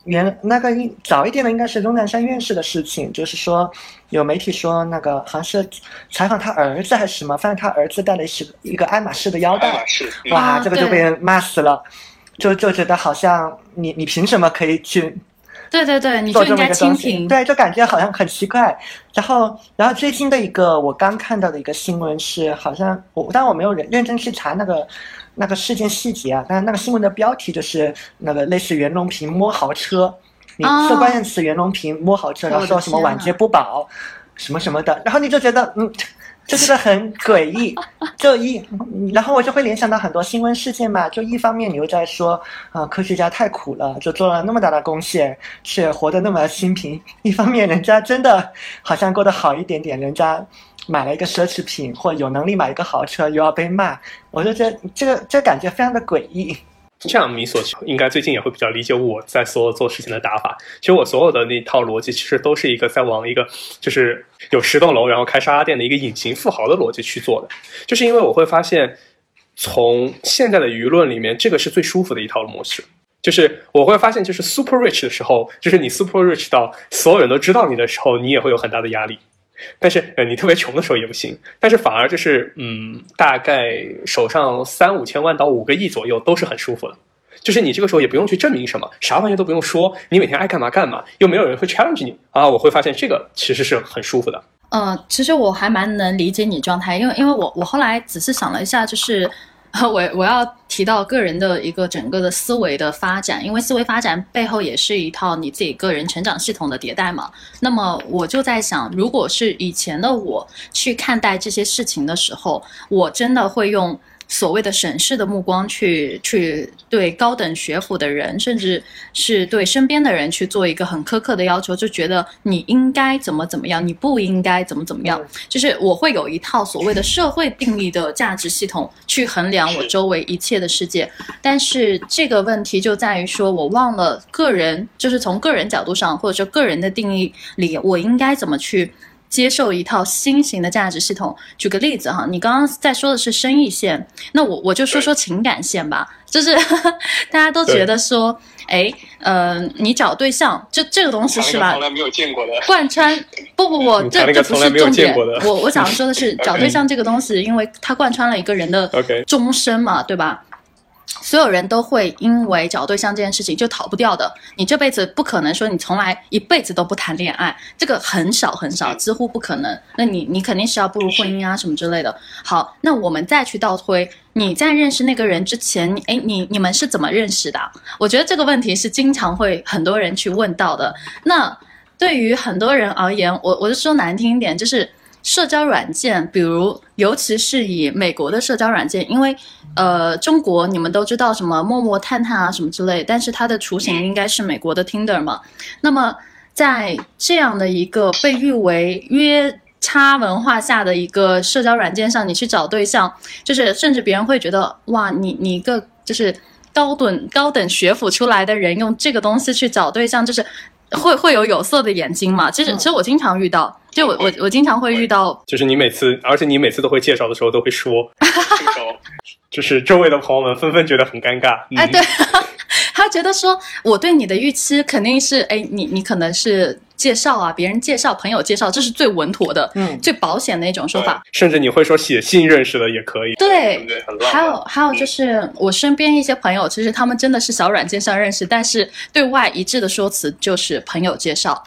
原那个一早一点的应该是钟南山院士的事情，就是说有媒体说那个好像是采访他儿子还是什么，发现他儿子带了是一个爱马仕的腰带，哇，这个就被人骂死了，就就觉得好像你你凭什么可以去？对对对，你就应该清平。对，就感觉好像很奇怪。然后，然后最近的一个我刚看到的一个新闻是，好像我，但我没有认认真去查那个那个事件细节啊。但是那个新闻的标题就是那个类似袁隆平摸豪车，你搜关键词袁隆平摸豪车，然后说什么晚节不保，什么什么的，然后你就觉得嗯。就觉得很诡异，就一，然后我就会联想到很多新闻事件嘛。就一方面你又在说，啊，科学家太苦了，就做了那么大的贡献，却活得那么清贫；一方面人家真的好像过得好一点点，人家买了一个奢侈品或有能力买一个豪车，又要被骂。我就觉得这个这感觉非常的诡异。这样，你所应该最近也会比较理解我在所有做事情的打法。其实我所有的那套逻辑，其实都是一个在往一个就是有十栋楼，然后开沙拉店的一个隐形富豪的逻辑去做的。就是因为我会发现，从现在的舆论里面，这个是最舒服的一套模式。就是我会发现，就是 super rich 的时候，就是你 super rich 到所有人都知道你的时候，你也会有很大的压力。但是，呃，你特别穷的时候也不行。但是反而就是，嗯，大概手上三五千万到五个亿左右都是很舒服的。就是你这个时候也不用去证明什么，啥玩意都不用说，你每天爱干嘛干嘛，又没有人会 challenge 你啊。我会发现这个其实是很舒服的。嗯，其实我还蛮能理解你状态，因为因为我我后来仔细想了一下，就是。我我要提到个人的一个整个的思维的发展，因为思维发展背后也是一套你自己个人成长系统的迭代嘛。那么我就在想，如果是以前的我去看待这些事情的时候，我真的会用。所谓的审视的目光去去对高等学府的人，甚至是对身边的人去做一个很苛刻的要求，就觉得你应该怎么怎么样，你不应该怎么怎么样。就是我会有一套所谓的社会定义的价值系统去衡量我周围一切的世界，但是这个问题就在于说我忘了个人，就是从个人角度上或者说个人的定义里，我应该怎么去。接受一套新型的价值系统。举个例子哈，你刚刚在说的是生意线，那我我就说说情感线吧。就是 大家都觉得说，哎，呃，你找对象，就这个东西是吧？从来没有见过的。贯穿不不不，这这不是重点。我我想说的是，找对象这个东西，因为它贯穿了一个人的终身嘛，对吧？所有人都会因为找对象这件事情就逃不掉的。你这辈子不可能说你从来一辈子都不谈恋爱，这个很少很少，几乎不可能。那你你肯定是要步入婚姻啊什么之类的。好，那我们再去倒推，你在认识那个人之前，哎，你你们是怎么认识的？我觉得这个问题是经常会很多人去问到的。那对于很多人而言，我我就说难听一点，就是。社交软件，比如尤其是以美国的社交软件，因为呃，中国你们都知道什么陌陌、探探啊什么之类，但是它的雏形应该是美国的 Tinder 嘛。那么在这样的一个被誉为约差文化下的一个社交软件上，你去找对象，就是甚至别人会觉得哇，你你一个就是高等高等学府出来的人用这个东西去找对象，就是会会有有色的眼睛嘛。其实其实我经常遇到。就我我我经常会遇到，就是你每次，而且你每次都会介绍的时候都会说，就是周围的朋友们纷纷觉得很尴尬。哎，对，他觉得说我对你的预期肯定是，哎，你你可能是介绍啊，别人介绍，朋友介绍，这是最稳妥的，嗯，最保险的一种说法。甚至你会说写信认识的也可以。对，还有还有就是我身边一些朋友，其实他们真的是小软件上认识，但是对外一致的说辞就是朋友介绍。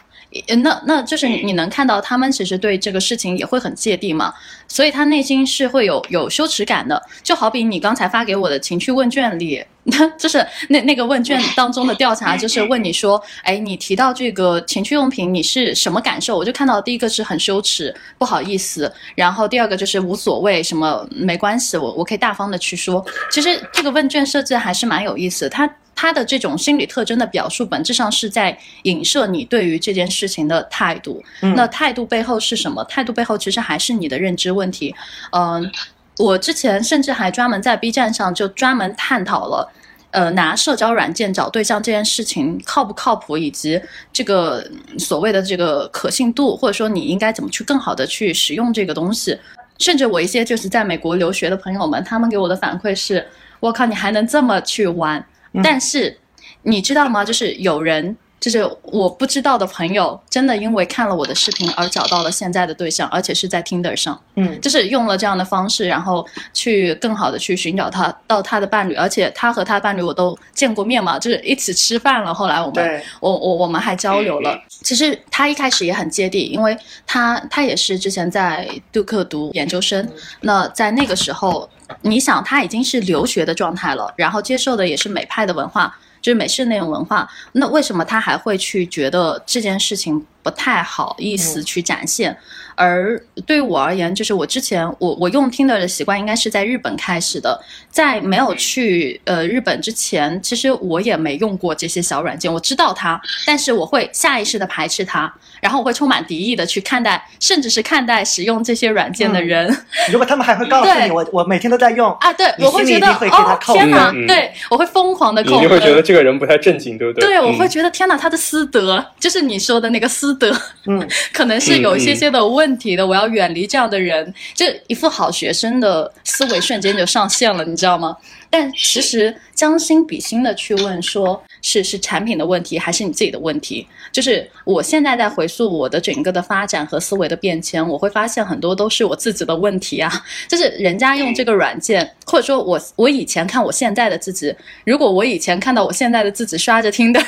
那那就是你能看到他们其实对这个事情也会很芥蒂嘛，所以他内心是会有有羞耻感的。就好比你刚才发给我的情趣问卷里，就是那那个问卷当中的调查，就是问你说，哎，你提到这个情趣用品，你是什么感受？我就看到第一个是很羞耻，不好意思，然后第二个就是无所谓，什么没关系，我我可以大方的去说。其实这个问卷设置还是蛮有意思，它。他的这种心理特征的表述，本质上是在影射你对于这件事情的态度。那态度背后是什么？态度背后其实还是你的认知问题。嗯，我之前甚至还专门在 B 站上就专门探讨了，呃，拿社交软件找对象这件事情靠不靠谱，以及这个所谓的这个可信度，或者说你应该怎么去更好的去使用这个东西。甚至我一些就是在美国留学的朋友们，他们给我的反馈是：我靠，你还能这么去玩？但是，你知道吗？就是有人就是我不知道的朋友，真的因为看了我的视频而找到了现在的对象，而且是在 Tinder 上，嗯，就是用了这样的方式，然后去更好的去寻找他到他的伴侣，而且他和他伴侣我都见过面嘛，就是一起吃饭了。后来我们对，我我我们还交流了。其实他一开始也很接地，因为他他也是之前在杜克读研究生，那在那个时候，你想他已经是留学的状态了，然后接受的也是美派的文化。就是美式那种文化，那为什么他还会去觉得这件事情不太好意思去展现？而对于我而言，就是我之前我我用 Tinder 的习惯应该是在日本开始的，在没有去呃日本之前，其实我也没用过这些小软件，我知道它，但是我会下意识的排斥它，然后我会充满敌意的去看待，甚至是看待使用这些软件的人。如果他们还会告诉你，我我每天都在用啊，对，我会觉得哦天哪，嗯对我会疯狂的扣你就会觉得。这个人不太正经，对不对？对，我会嗯觉得天哪，他的私德就是你说的那个私德，嗯，可能是有一些些的问问题的，我要远离这样的人，就一副好学生的思维瞬间就上线了，你知道吗？但其实将心比心的去问说，是是产品的问题，还是你自己的问题？就是我现在在回溯我的整个的发展和思维的变迁，我会发现很多都是我自己的问题啊。就是人家用这个软件，或者说我我以前看我现在的自己，如果我以前看到我现在的自己刷着听的，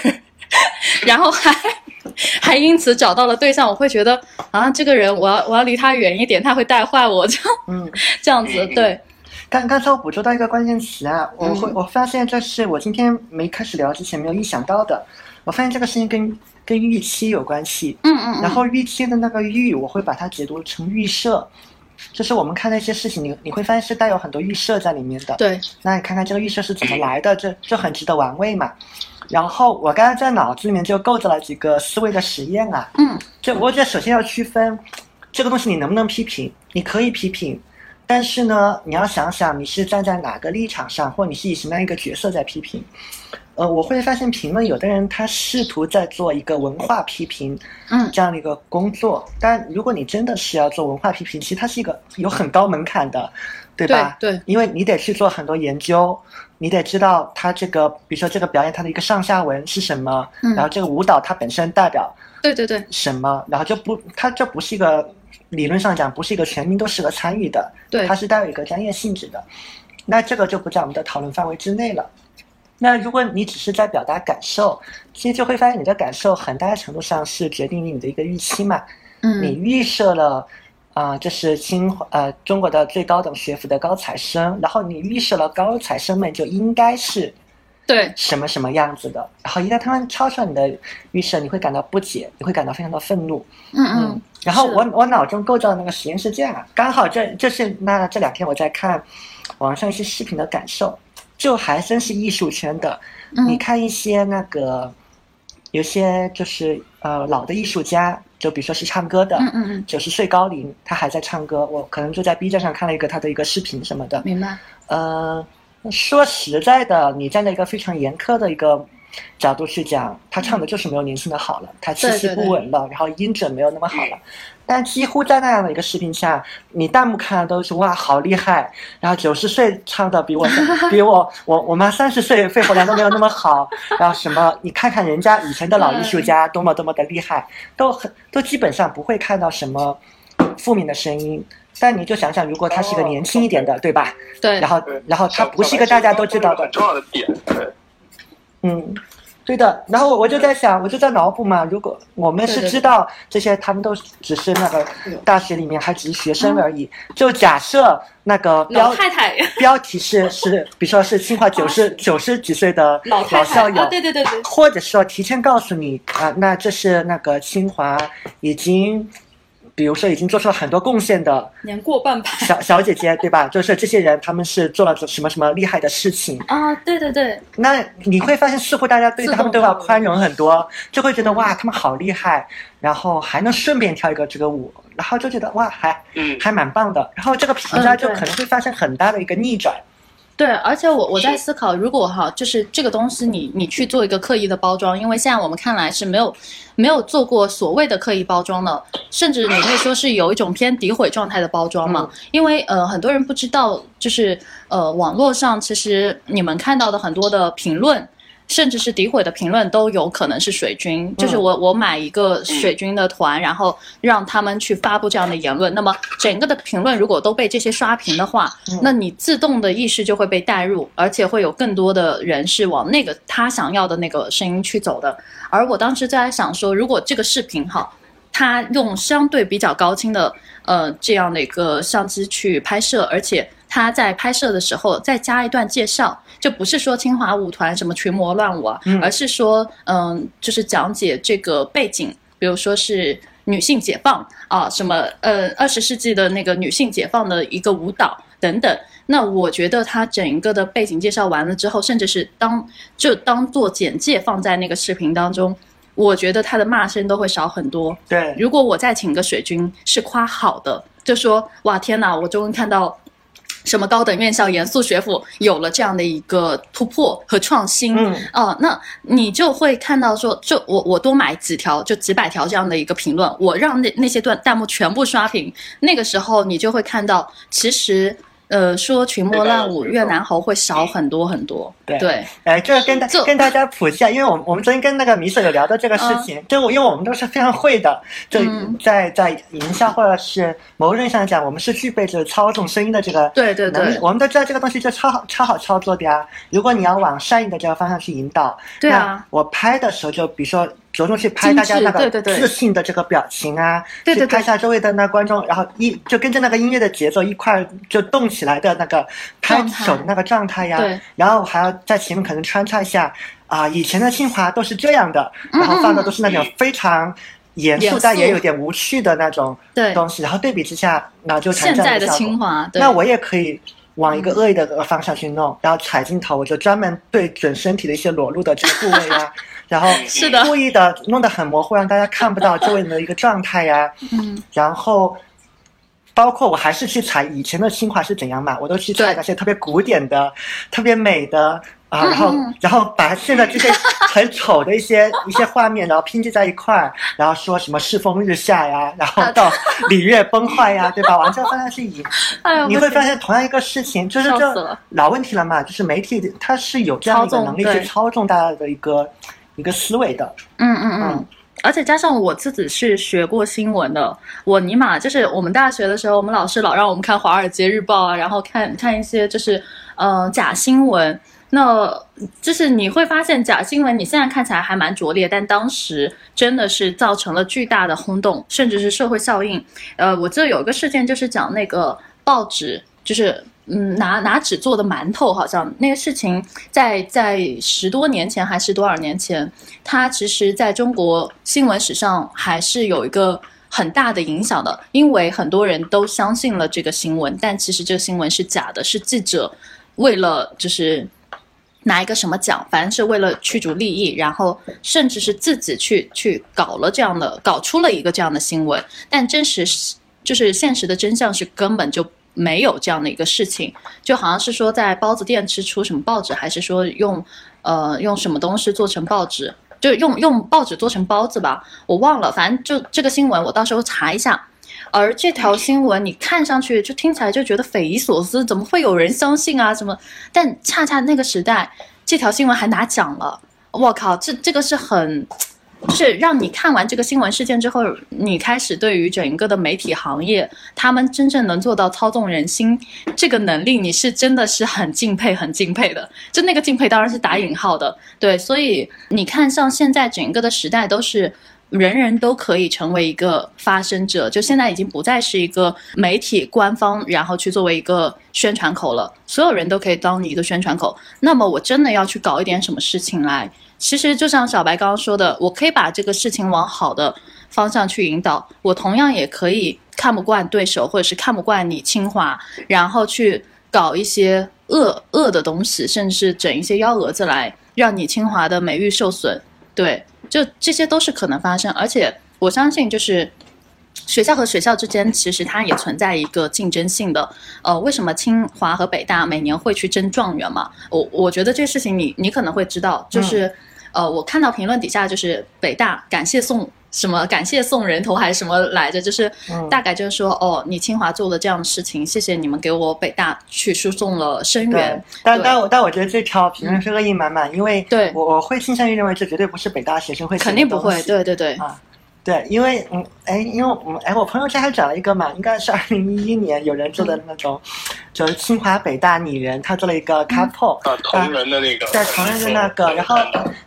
然后还 还因此找到了对象，我会觉得啊，这个人我要我要离他远一点，他会带坏我，这样嗯，这样子对。刚刚才我捕捉到一个关键词啊，我嗯会我发现这是我今天没开始聊之前没有意想到的，我发现这个事情跟跟预期有关系，嗯嗯，然后预期的那个预，我会把它解读成预设，就是我们看那些事情，你你会发现是带有很多预设在里面的，对，那你看看这个预设是怎么来的，这这很值得玩味嘛。然后我刚才在脑子里面就构造了几个思维的实验啊，嗯就我觉得首先要区分这个东西你能不能批评，你可以批评，但是呢，你要想想你是站在哪个立场上，或你是以什么样一个角色在批评。呃，我会发现评论有的人他试图在做一个文化批评嗯这样的一个工作，但如果你真的是要做文化批评，其实它是一个有很高门槛的，对吧？对对因为你得去做很多研究，你得知道它这个，比如说这个表演它的一个上下文是什么，嗯然后这个舞蹈它本身代表对对对什么，然后就不，它这不是一个理论上讲不是一个全民都适合参与的，对它是带有一个专业性质的，那这个就不在我们的讨论范围之内了。那如果你只是在表达感受，其实就会发现你的感受很大程度上是决定于你的一个预期嘛。嗯你嗯预设了，啊、这是清呃中国的最高等学府的高材生，然后你预设了高材生们就应该是对什么什么样子的，然后一旦他们超出了你的预设，你会感到不解，你会感到非常的愤怒。嗯嗯然后我我脑中构造的那个实验是这样啊，刚好这这是那这两天我在看网上一些视频的感受，就还真是艺术圈的。你嗯看一些那个有些就是呃老的艺术家，就比如说是唱歌的，嗯嗯嗯，九十岁高龄他还在唱歌，我可能就在 B 站上看了一个他的一个视频什么的。明白。呃，说实在的，你站在一个非常严苛的一个角度去讲，他唱的就是没有年轻的好了，他气息对对对不稳了，然后音准没有那么好了。但几乎在那样的一个视频下，你弹幕看的都是哇好厉害，然后九十岁唱的比我比我我我妈三十岁肺活量都没有那么好，然后什么你看看人家以前的老艺术家多么多么的厉害，都很都基本上不会看到什么负面的声音。但你就想想，如果他是个年轻一点的，对吧？对。然，后然后他不是一个大家都知道的很，重要的点，对，嗯，对的。然后我就在想，我就在脑补嘛，如果我们是知道这些，他们都只是那个大学里面还只是学生而已。就假设那个老标太太，标题是是，比如说是清华九十九十几岁的老校友啊，，对对对对，或者说提前告诉你啊，那这是那个清华已经。比如说，已经做出了很多贡献的年过半百。小小姐姐，对吧？就是这些人，他们是做了什么什么厉害的事情，啊，对对对，那你会发现，似乎大家对他们都要宽容很多，就会觉得哇，他们好厉害，然后还能顺便跳一个这个舞，然后就觉得哇，还嗯，还蛮棒的。然后这个评价就可能会发生很大的一个逆转。对，而且我我在思考，如果哈，就是这个东西你你去做一个刻意的包装，因为现在我们看来是没有没有做过所谓的刻意包装的，甚至你可以说是有一种偏诋毁状态的包装嘛。因为呃很多人不知道，就是呃网络上其实你们看到的很多的评论。甚至是诋毁的评论都有可能是水军。就是我我买一个水军的团，然后让他们去发布这样的言论，那么整个的评论如果都被这些刷屏的话，那你自动的意识就会被带入，而且会有更多的人是往那个他想要的那个声音去走的。而我当时在想说，如果这个视频哈，他用相对比较高清的呃这样的一个相机去拍摄，而且他在拍摄的时候再加一段介绍，就不是说清华舞团什么群魔乱舞啊，而是说嗯，就是讲解这个背景，比如说是女性解放啊，什么呃二十世纪的那个女性解放的一个舞蹈等等。那我觉得他整个的背景介绍完了之后，甚至是当就当做简介放在那个视频当中，我觉得他的骂声都会少很多。对，如果我再请个水军是夸好的，就说哇天哪，我终于看到什么高等院校严肃学府有了这样的一个突破和创新。嗯，哦，那你就会看到说，就我我多买几条，就几百条这样的一个评论，我让那那些段弹幕全部刷屏，那个时候你就会看到，其实。呃，说群魔乱舞越南猴会少很多很多。对，哎，这个跟大跟大家普及一下，因为我们我们昨天跟那个米舍有聊到这个事情，就因为我们都是非常会的，就在在营销或者是某种意义上讲，我们是具备着操纵声音的这个对对对，我们都知道这个东西就超好超好操作的呀。如果你要往善意的这个方向去引导，对啊，我拍的时候就比如说。着重去拍大家那个自信的这个表情啊，去拍下周围的那观众，然后一就跟着那个音乐的节奏一块就动起来的那个拍手的那个状态呀，然后还要在前面可能穿插一下啊，以前的清华都是这样的，然后放的都是那种非常严肃但也有点无趣的那种东西，然后对比之下，那就现在的清华，那我也可以。往一个恶意的方向去弄，然后踩镜头，我就专门对准身体的一些裸露的这个部位呀，然后是的，故意的弄得很模糊，让大家看不到周围人的一个状态呀。嗯，然后包括我还是去踩以前的清华是怎样嘛，我都去踩那些特别古典的、特别美的。啊，然后，然后把现在这些很丑的一些一些画面，然后拼接在一块儿，然后说什么世风日下呀，然后到礼乐崩坏呀，对吧？往这个方向去引，你会发现同样一个事情，就是这老问题了嘛，就是媒体它是有这样的能力去操纵大家的一个一个思维的。嗯嗯嗯，而且加上我自己是学过新闻的，我尼玛就是我们大学的时候，我们老师老让我们看《华尔街日报》啊，然后看看一些就是呃假新闻。那就是你会发现假新闻，你现在看起来还蛮拙劣，但当时真的是造成了巨大的轰动，甚至是社会效应。呃，我记得有一个事件，就是讲那个报纸，就是嗯拿拿纸做的馒头，好像那个事情在在十多年前还是多少年前，它其实在中国新闻史上还是有一个很大的影响的，因为很多人都相信了这个新闻，但其实这个新闻是假的，是记者为了就是。拿一个什么奖，反正是为了驱逐利益，然后甚至是自己去去搞了这样的，搞出了一个这样的新闻，但真实就是现实的真相是根本就没有这样的一个事情，就好像是说在包子店吃出什么报纸，还是说用呃用什么东西做成报纸，就用用报纸做成包子吧，我忘了，反正就这个新闻我到时候查一下。而这条新闻你看上去就听起来就觉得匪夷所思，怎么会有人相信啊？什么？但恰恰那个时代，这条新闻还拿奖了。我靠，这这个是很，就 是让你看完这个新闻事件之后，你开始对于整个的媒体行业，他们真正能做到操纵人心这个能力，你是真的是很敬佩，很敬佩的。就那个敬佩当然是打引号的，对。所以你看，像现在整个的时代都是。人人都可以成为一个发声者，就现在已经不再是一个媒体官方，然后去作为一个宣传口了。所有人都可以当你一个宣传口。那么我真的要去搞一点什么事情来，其实就像小白刚刚说的，我可以把这个事情往好的方向去引导。我同样也可以看不惯对手，或者是看不惯你清华，然后去搞一些恶恶的东西，甚至是整一些幺蛾子来，让你清华的美誉受损。对。就这些都是可能发生，而且我相信，就是学校和学校之间其实它也存在一个竞争性的。呃，为什么清华和北大每年会去争状元嘛？我我觉得这个事情你你可能会知道，就是呃，我看到评论底下就是北大感谢送什么感谢送人头还是什么来着？就是嗯大概就是说，哦，你清华做了这样的事情，谢谢你们给我北大去输送了生对源。，但但我但我觉得这条评论是恶意满满，因为对我我会倾向于认为这绝对不是北大学生会肯定不会，对对对，啊。对，因为嗯，哎，因为我们哎，我朋友圈还转了一个嘛，应该是二零一一年有人做的那种，就是清华北大拟人，他做了一个 couple，、啊，同人的那个，在同人的那个，然后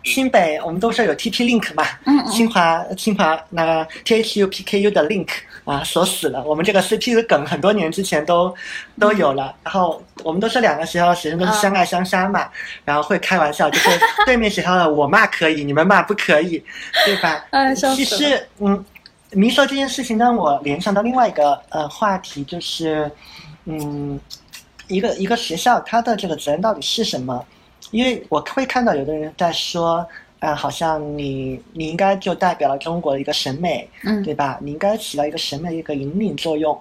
清北我们都说有 TP Link 嘛，嗯嗯。清华清华那个 THU PKU 的 Link 啊锁死了，我们这个 CP 的梗很多年之前都都有了，然后我们都是两个学校的学生都是相爱相杀嘛，然后会开玩笑，就是对面学校的我骂可以，你们骂不可以，对吧？哎笑死其实嗯，迷说这件事情让我联想到另外一个呃话题，就是嗯。一个一个学校它的这个责任到底是什么？因为我会看到有的人在说，啊、好像你你应该就代表了中国的一个审美，嗯对吧？你应该起到一个审美的一个引领作用。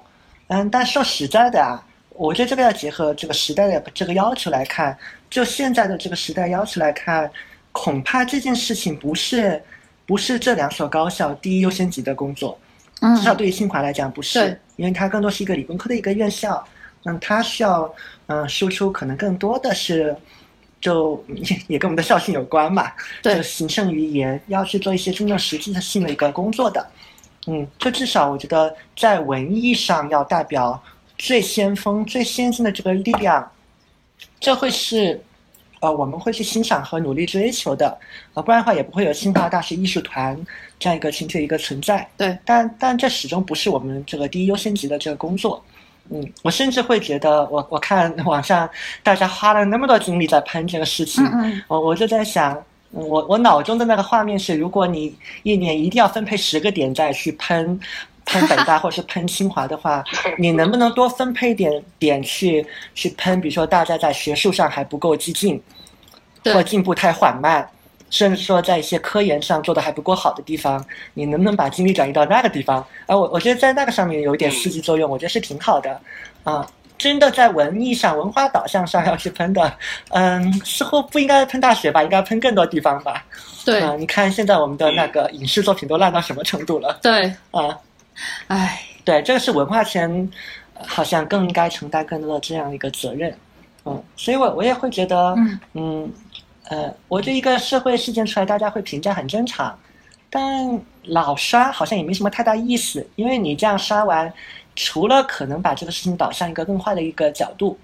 嗯，但说实在的啊，我觉得这个要结合这个时代的这个要求来看，就现在的这个时代要求来看，恐怕这件事情不是不是这两所高校第一优先级的工作。嗯至少对于清华来讲不是对，因为它更多是一个理工科的一个院校，那，它需要嗯输出可能更多的是，就也也跟我们的校训有关嘛，对就行胜于言，要去做一些真正实际性的一个工作的，嗯，就至少我觉得在文艺上要代表最先锋、最先进的这个力量，这会是。呃，我们会去欣赏和努力追求的，呃，不然的话也不会有清华大学艺术团这样一个群体的一个存在。对，但但这始终不是我们这个第一优先级的这个工作。嗯，我甚至会觉得，我我看网上大家花了那么多精力在喷这个事情，嗯嗯我我就在想，嗯我我脑中的那个画面是，如果你一年一定要分配十个点再去喷喷北大或者是喷清华的话，你能不能多分配点点去去喷？比如说大家在学术上还不够激进，对或进步太缓慢，甚至说在一些科研上做的还不够好的地方，你能不能把精力转移到那个地方？啊，我我觉得在那个上面有一点刺激作用，我觉得是挺好的，啊。真的在文艺上、文化导向上要去喷的，嗯，似乎不应该喷大学吧，应该喷更多地方吧。对啊，你看现在我们的那个影视作品都烂到什么程度了对，啊？唉，对，这个是文化圈，呃好像更应该承担更多的这样一个责任。嗯，所以我我也会觉得，嗯嗯，呃，我这一个社会事件出来，大家会评价很正常，但老刷好像也没什么太大意思，因为你这样刷完，除了可能把这个事情导向一个更坏的一个角度，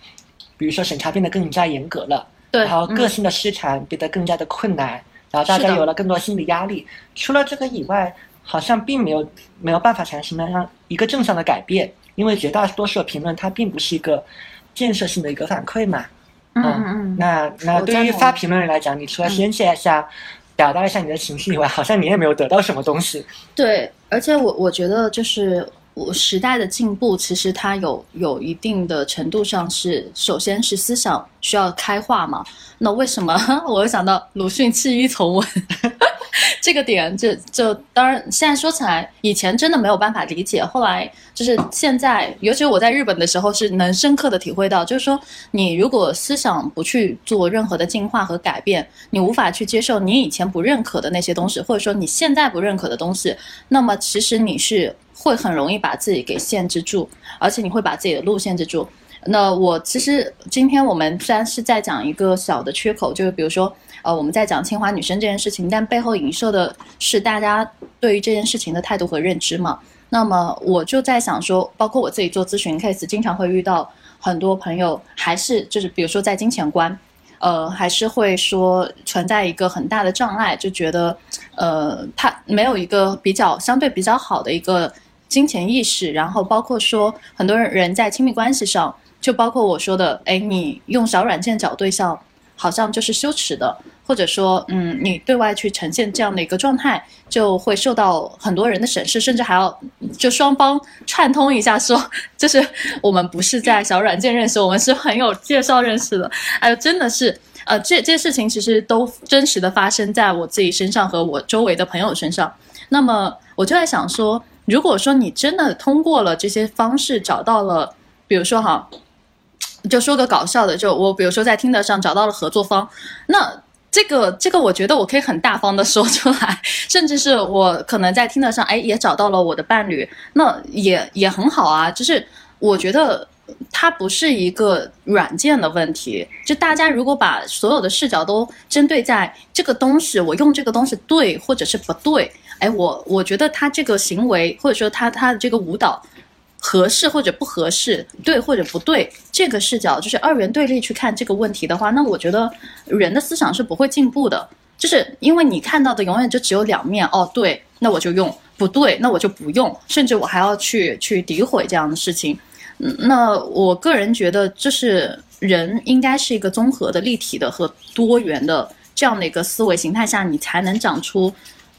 比如说审查变得更加严格了，对，然后嗯个性的失产变得更加的困难，然后大家有了更多心理压力。除了这个以外，好像并没有没有办法产生什么样一个正向的改变，因为绝大多数的评论它并不是一个建设性的一个反馈嘛。嗯嗯嗯，那那对于发评论人来讲，你除了宣泄一下、表达一下你的情绪以外，好像你也没有得到什么东西。对，而且我我觉得就是我时代的进步，其实它有有一定的程度上是，首先是思想需要开化嘛。那为什么？我又想到鲁迅弃医从文这个点就？就当然现在说起来，以前真的没有办法理解，后来就是现在，尤其我在日本的时候，是能深刻的体会到，就是说你如果思想不去做任何的进化和改变，你无法去接受你以前不认可的那些东西，或者说你现在不认可的东西，那么其实你是会很容易把自己给限制住，而且你会把自己的路限制住。那我其实今天我们虽然是在讲一个小的缺口，就是比如说，呃，我们在讲清华女生这件事情，但背后影射的是大家对于这件事情的态度和认知嘛。那么我就在想说，包括我自己做咨询 case，经常会遇到很多朋友，还是就是比如说在金钱观，呃，还是会说存在一个很大的障碍，就觉得，呃，他没有一个比较相对比较好的一个金钱意识，然后包括说很多人在亲密关系上，就包括我说的，哎，你用小软件找对象，好像就是羞耻的，或者说，嗯，你对外去呈现这样的一个状态，就会受到很多人的审视，甚至还要就双方串通一下说，就是我们不是在小软件认识，我们是很有介绍认识的。哎呦，真的是，呃，这这些事情其实都真实的发生在我自己身上和我周围的朋友身上。那么我就在想说，如果说你真的通过了这些方式找到了，比如说哈，就说个搞笑的，就我比如说在听的上找到了合作方，那这个这个，我觉得我可以很大方的说出来，甚至是我可能在听得上，哎，也找到了我的伴侣，那也也很好啊。就是我觉得它不是一个软件的问题，就大家如果把所有的视角都针对在这个东西，我用这个东西对或者是不对，哎，我我觉得他这个行为或者说他他的这个舞蹈。合适或者不合适，对或者不对，这个视角就是二元对立去看这个问题的话，那我觉得人的思想是不会进步的，就是因为你看到的永远就只有两面哦，对，那我就用；不对，那我就不用，甚至我还要去去诋毁这样的事情。嗯，那我个人觉得，就是人应该是一个综合的、立体的和多元的这样的一个思维形态下，你才能长出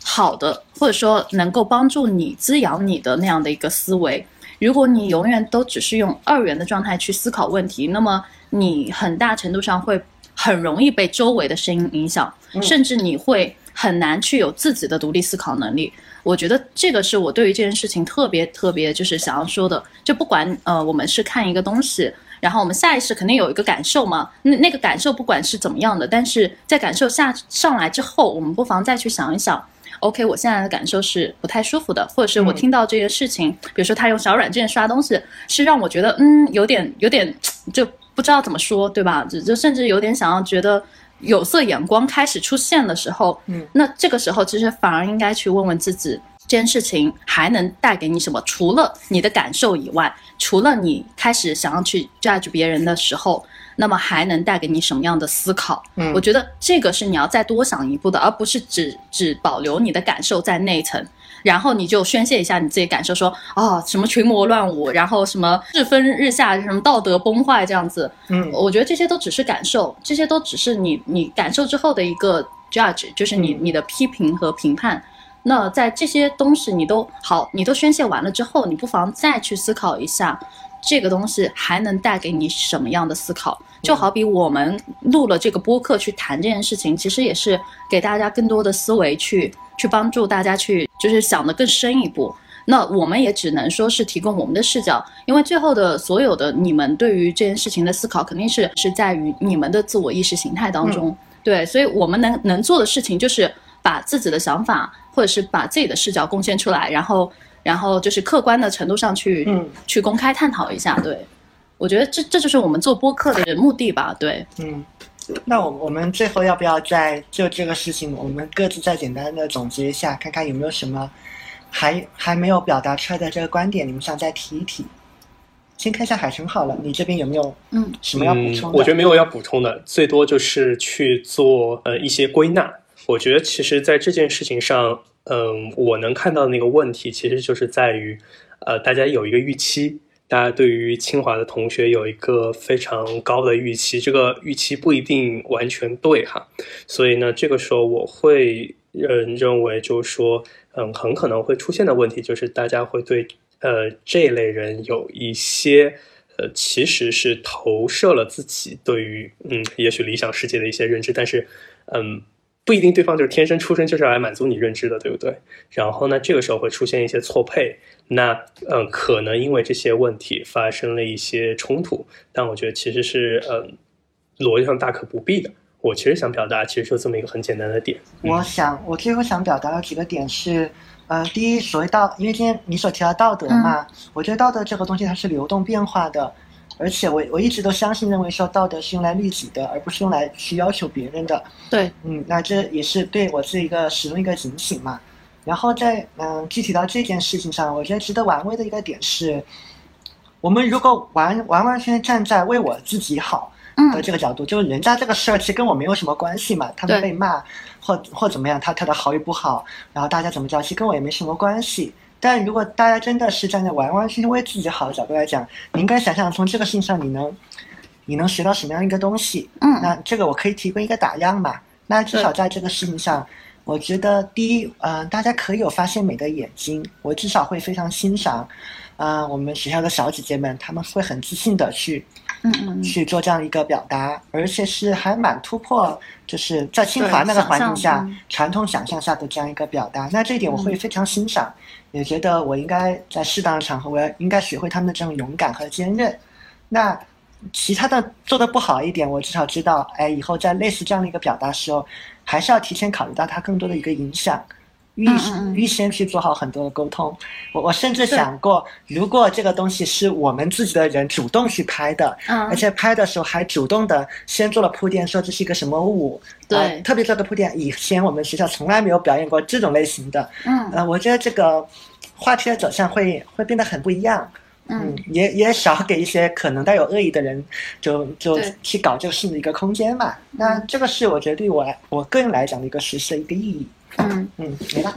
好的，或者说能够帮助你滋养你的那样的一个思维。如果你永远都只是用二元的状态去思考问题，那么你很大程度上会很容易被周围的声音影响，甚至你会很难去有自己的独立思考能力。我觉得这个是我对于这件事情特别特别就是想要说的。就不管呃我们是看一个东西，然后我们下意识肯定有一个感受嘛，那那个感受不管是怎么样的，但是在感受下上来之后，我们不妨再去想一想。OK，我现在的感受是不太舒服的，或者是我听到这件事情，比如说他用小软件刷东西，是让我觉得嗯有点有点就不知道怎么说，对吧？就就甚至有点想要觉得有色眼光开始出现的时候，嗯，那这个时候其实反而应该去问问自己，这件事情还能带给你什么？除了你的感受以外，除了你开始想要去 judge 别人的时候。那么还能带给你什么样的思考？嗯，我觉得这个是你要再多想一步的，而不是只只保留你的感受在内层，然后你就宣泄一下你自己感受，说啊什么群魔乱舞，然后什么日分日下，什么道德崩坏这样子。嗯，我觉得这些都只是感受，这些都只是你你感受之后的一个 judge，就是你你的批评和评判。那在这些东西你都好，你都宣泄完了之后，你不妨再去思考一下。这个东西还能带给你什么样的思考？就好比我们录了这个播客去谈这件事情，其实也是给大家更多的思维去去帮助大家去就是想的更深一步。那我们也只能说是提供我们的视角，因为最后的所有的你们对于这件事情的思考，肯定是是在于你们的自我意识形态当中。对，所以我们能能做的事情就是把自己的想法或者是把自己的视角贡献出来，然后。然后就是客观的程度上去，嗯，去公开探讨一下。对，我觉得这这就是我们做播客的目的吧。对，嗯，那我我们最后要不要再就这个事情，我们各自再简单的总结一下，看看有没有什么还还没有表达出来的这个观点，你们想再提一提？先看一下海城好了，你这边有没有嗯什么要补充的？我觉得没有要补充的，最多就是去做呃一些归纳。我觉得其实在这件事情上。嗯，我能看到的那个问题，其实就是在于，呃，大家有一个预期，大家对于清华的同学有一个非常高的预期，这个预期不一定完全对哈，所以呢，这个时候我会认认为，就是说，嗯，很可能会出现的问题，就是大家会对呃这类人有一些，呃，其实是投射了自己对于嗯，也许理想世界的一些认知，但是，嗯。不一定对方就是天生出生就是来满足你认知的，对不对？然后呢，这个时候会出现一些错配，那嗯，可能因为这些问题发生了一些冲突，但我觉得其实是嗯，逻辑上大可不必的。我其实想表达，其实就这么一个很简单的点。我想，我最后想表达的几个点是，呃，第一，所谓道，因为今天你所提到道德嘛，我觉得道德这个东西它是流动变化的。而且我我一直都相信认为说道德是用来律己的，而不是用来去要求别人的。对，嗯，那这也是对我自己一个始终一个警醒嘛。然后在嗯具体到这件事情上，我觉得值得玩味的一个点是，我们如果完完完全全站在为我自己好的这个角度，就是人家这个事儿其实跟我没有什么关系嘛，他们被骂或或怎么样，他他的好与不好，然后大家怎么着，其实跟我也没什么关系。但如果大家真的是站在完完全全为自己好的角度来讲，你应该想象从这个事情上你能，你能学到什么样一个东西？嗯，那这个我可以提供一个打样嘛？那至少在这个事情上，我觉得第一，嗯，大家可以有发现美的眼睛，我至少会非常欣赏，啊，我们学校的小姐姐们，她们会很自信的去。嗯嗯，去做这样一个表达，而且是还蛮突破，就是在清华那个环境下，传统想象下的这样一个表达。那这一点我会非常欣赏，也觉得我应该在适当的场合，我要应该学会他们的这种勇敢和坚韧。那其他的做的不好一点，我至少知道，哎，以后在类似这样的一个表达时候，还是要提前考虑到它更多的一个影响。预预先去做好很多的沟通，我我甚至想过，如果这个东西是我们自己的人主动去拍的，而且拍的时候还主动的先做了铺垫，说这是一个什么舞，对，特别做的铺垫，以前我们学校从来没有表演过这种类型的，嗯，呃，我觉得这个话题的走向会会变得很不一样，嗯，也也少给一些可能带有恶意的人，就就去搞这个事的一个空间嘛。那这个是我觉得对我来我个人来讲的一个实施的一个意义。嗯嗯，没了。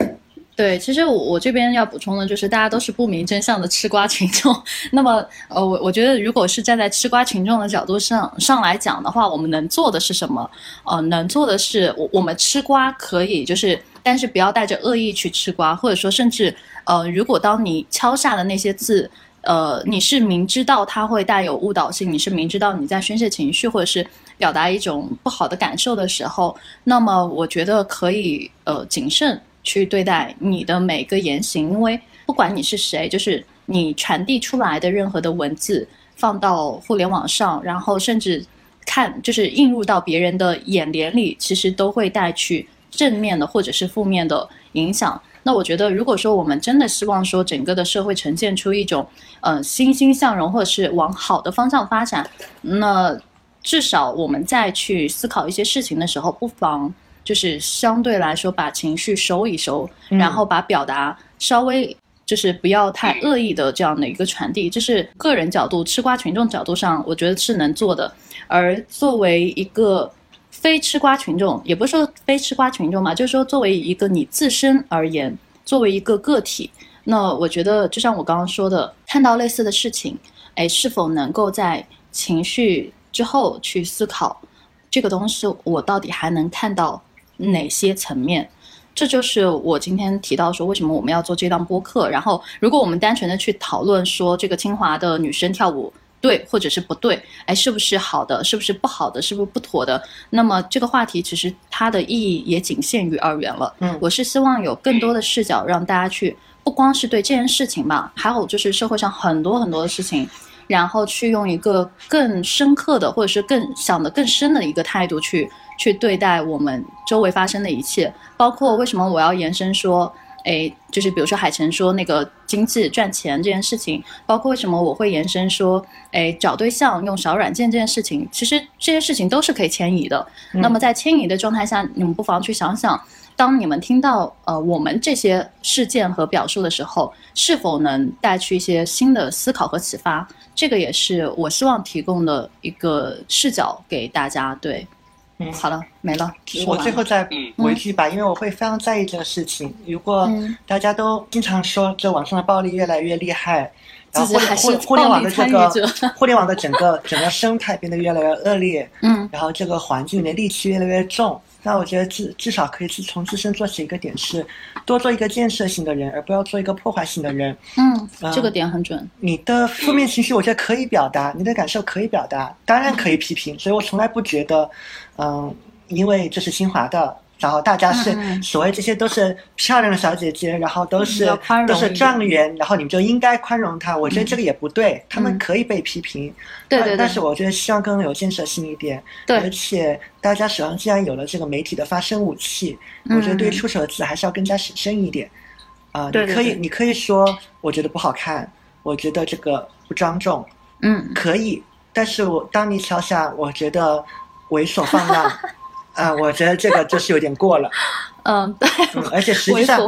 对，其实我我这边要补充的就是，大家都是不明真相的吃瓜群众。那么，呃，我我觉得，如果是站在吃瓜群众的角度上上来讲的话，我们能做的是什么？呃，能做的是，我我们吃瓜可以，就是，但是不要带着恶意去吃瓜，或者说，甚至，呃，如果当你敲下的那些字，呃，你是明知道它会带有误导性，你是明知道你在宣泄情绪，或者是表达一种不好的感受的时候，那么我觉得可以，呃，谨慎。去对待你的每个言行，因为不管你是谁，就是你传递出来的任何的文字，放到互联网上，然后甚至看，就是映入到别人的眼帘里，其实都会带去正面的或者是负面的影响。那我觉得，如果说我们真的希望说整个的社会呈现出一种呃欣欣向荣，或者是往好的方向发展，那至少我们再去思考一些事情的时候，不妨。就是相对来说，把情绪收一收，然后把表达稍微就是不要太恶意的这样的一个传递，这是个人角度、吃瓜群众角度上，我觉得是能做的。而作为一个非吃瓜群众，也不是说非吃瓜群众嘛，就是说作为一个你自身而言，作为一个个体，那我觉得就像我刚刚说的，看到类似的事情，哎，是否能够在情绪之后去思考这个东西，我到底还能看到？哪些层面？这就是我今天提到说，为什么我们要做这档播客。然后，如果我们单纯的去讨论说这个清华的女生跳舞对或者是不对，哎，是不是好的，是不是不好的，是不是不妥的？那么这个话题其实它的意义也仅限于二元了。嗯，我是希望有更多的视角，让大家去不光是对这件事情吧，还有就是社会上很多很多的事情，然后去用一个更深刻的，或者是更想的更深的一个态度去。去对待我们周围发生的一切，包括为什么我要延伸说，哎，就是比如说海晨说那个经济赚钱这件事情，包括为什么我会延伸说，哎，找对象用小软件这件事情，其实这些事情都是可以迁移的。那么在迁移的状态下，你们不妨去想想，当你们听到呃我们这些事件和表述的时候，是否能带去一些新的思考和启发？这个也是我希望提供的一个视角给大家。对。嗯，好了，没了。我最后再补一句吧，因为我会非常在意这个事情。如果大家都经常说这网上的暴力越来越厉害，然后互互联网的这个 互联网的整个整个生态变得越来越恶劣，嗯，然后这个环境的戾气越来越重。那我觉得至至少可以自从自身做起一个点，是多做一个建设性的人，而不要做一个破坏性的人。嗯，这个点很准。你的负面情绪，我觉得可以表达，你的感受可以表达，当然可以批评。所以我从来不觉得，嗯，因为这是清华的。然后大家是所谓这些都是漂亮的小姐姐，然后都是都是状元，然后你们就应该宽容她。我觉得这个也不对，他们可以被批评，对对。但是我觉得希望更有建设性一点，对。而且大家手上既然有了这个媒体的发声武器，我觉得对出手的字还是要更加审慎一点。啊，你可以你可以说我觉得不好看，我觉得这个不庄重，嗯，可以。但是我当你敲下我觉得猥琐放浪。啊，我觉得这个就是有点过了。嗯，对。而且实际上，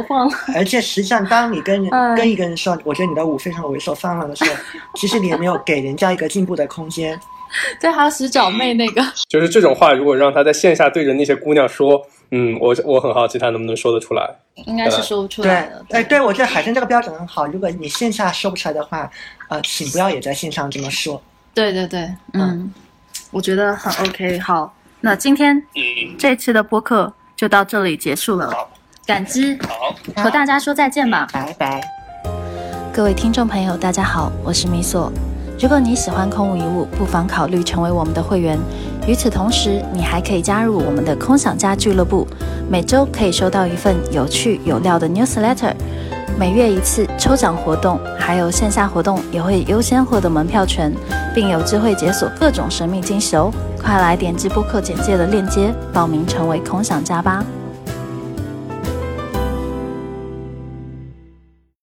而且实际上，当你跟人跟一个人说，我觉得你的舞非常的猥琐放浪的时候，其实你也没有给人家一个进步的空间。对，还有洗脚妹那个，就是这种话，如果让他在线下对着那些姑娘说，嗯，我我很好奇他能不能说得出来。应该是说不出来的。哎，对，我觉得海生这个标准很好。如果你线下说不出来的话，呃，请不要也在线上这么说。对对对，嗯，我觉得很 OK。好。那今天这期的播客就到这里结束了，感激，和大家说再见吧，拜拜。各位听众朋友，大家好，我是米索。如果你喜欢空无一物，不妨考虑成为我们的会员。与此同时，你还可以加入我们的空想家俱乐部，每周可以收到一份有趣有料的 newsletter，每月一次抽奖活动。还有线下活动也会优先获得门票权，并有机会解锁各种神秘惊喜哦！快来点击播客简介的链接报名，成为空想家吧。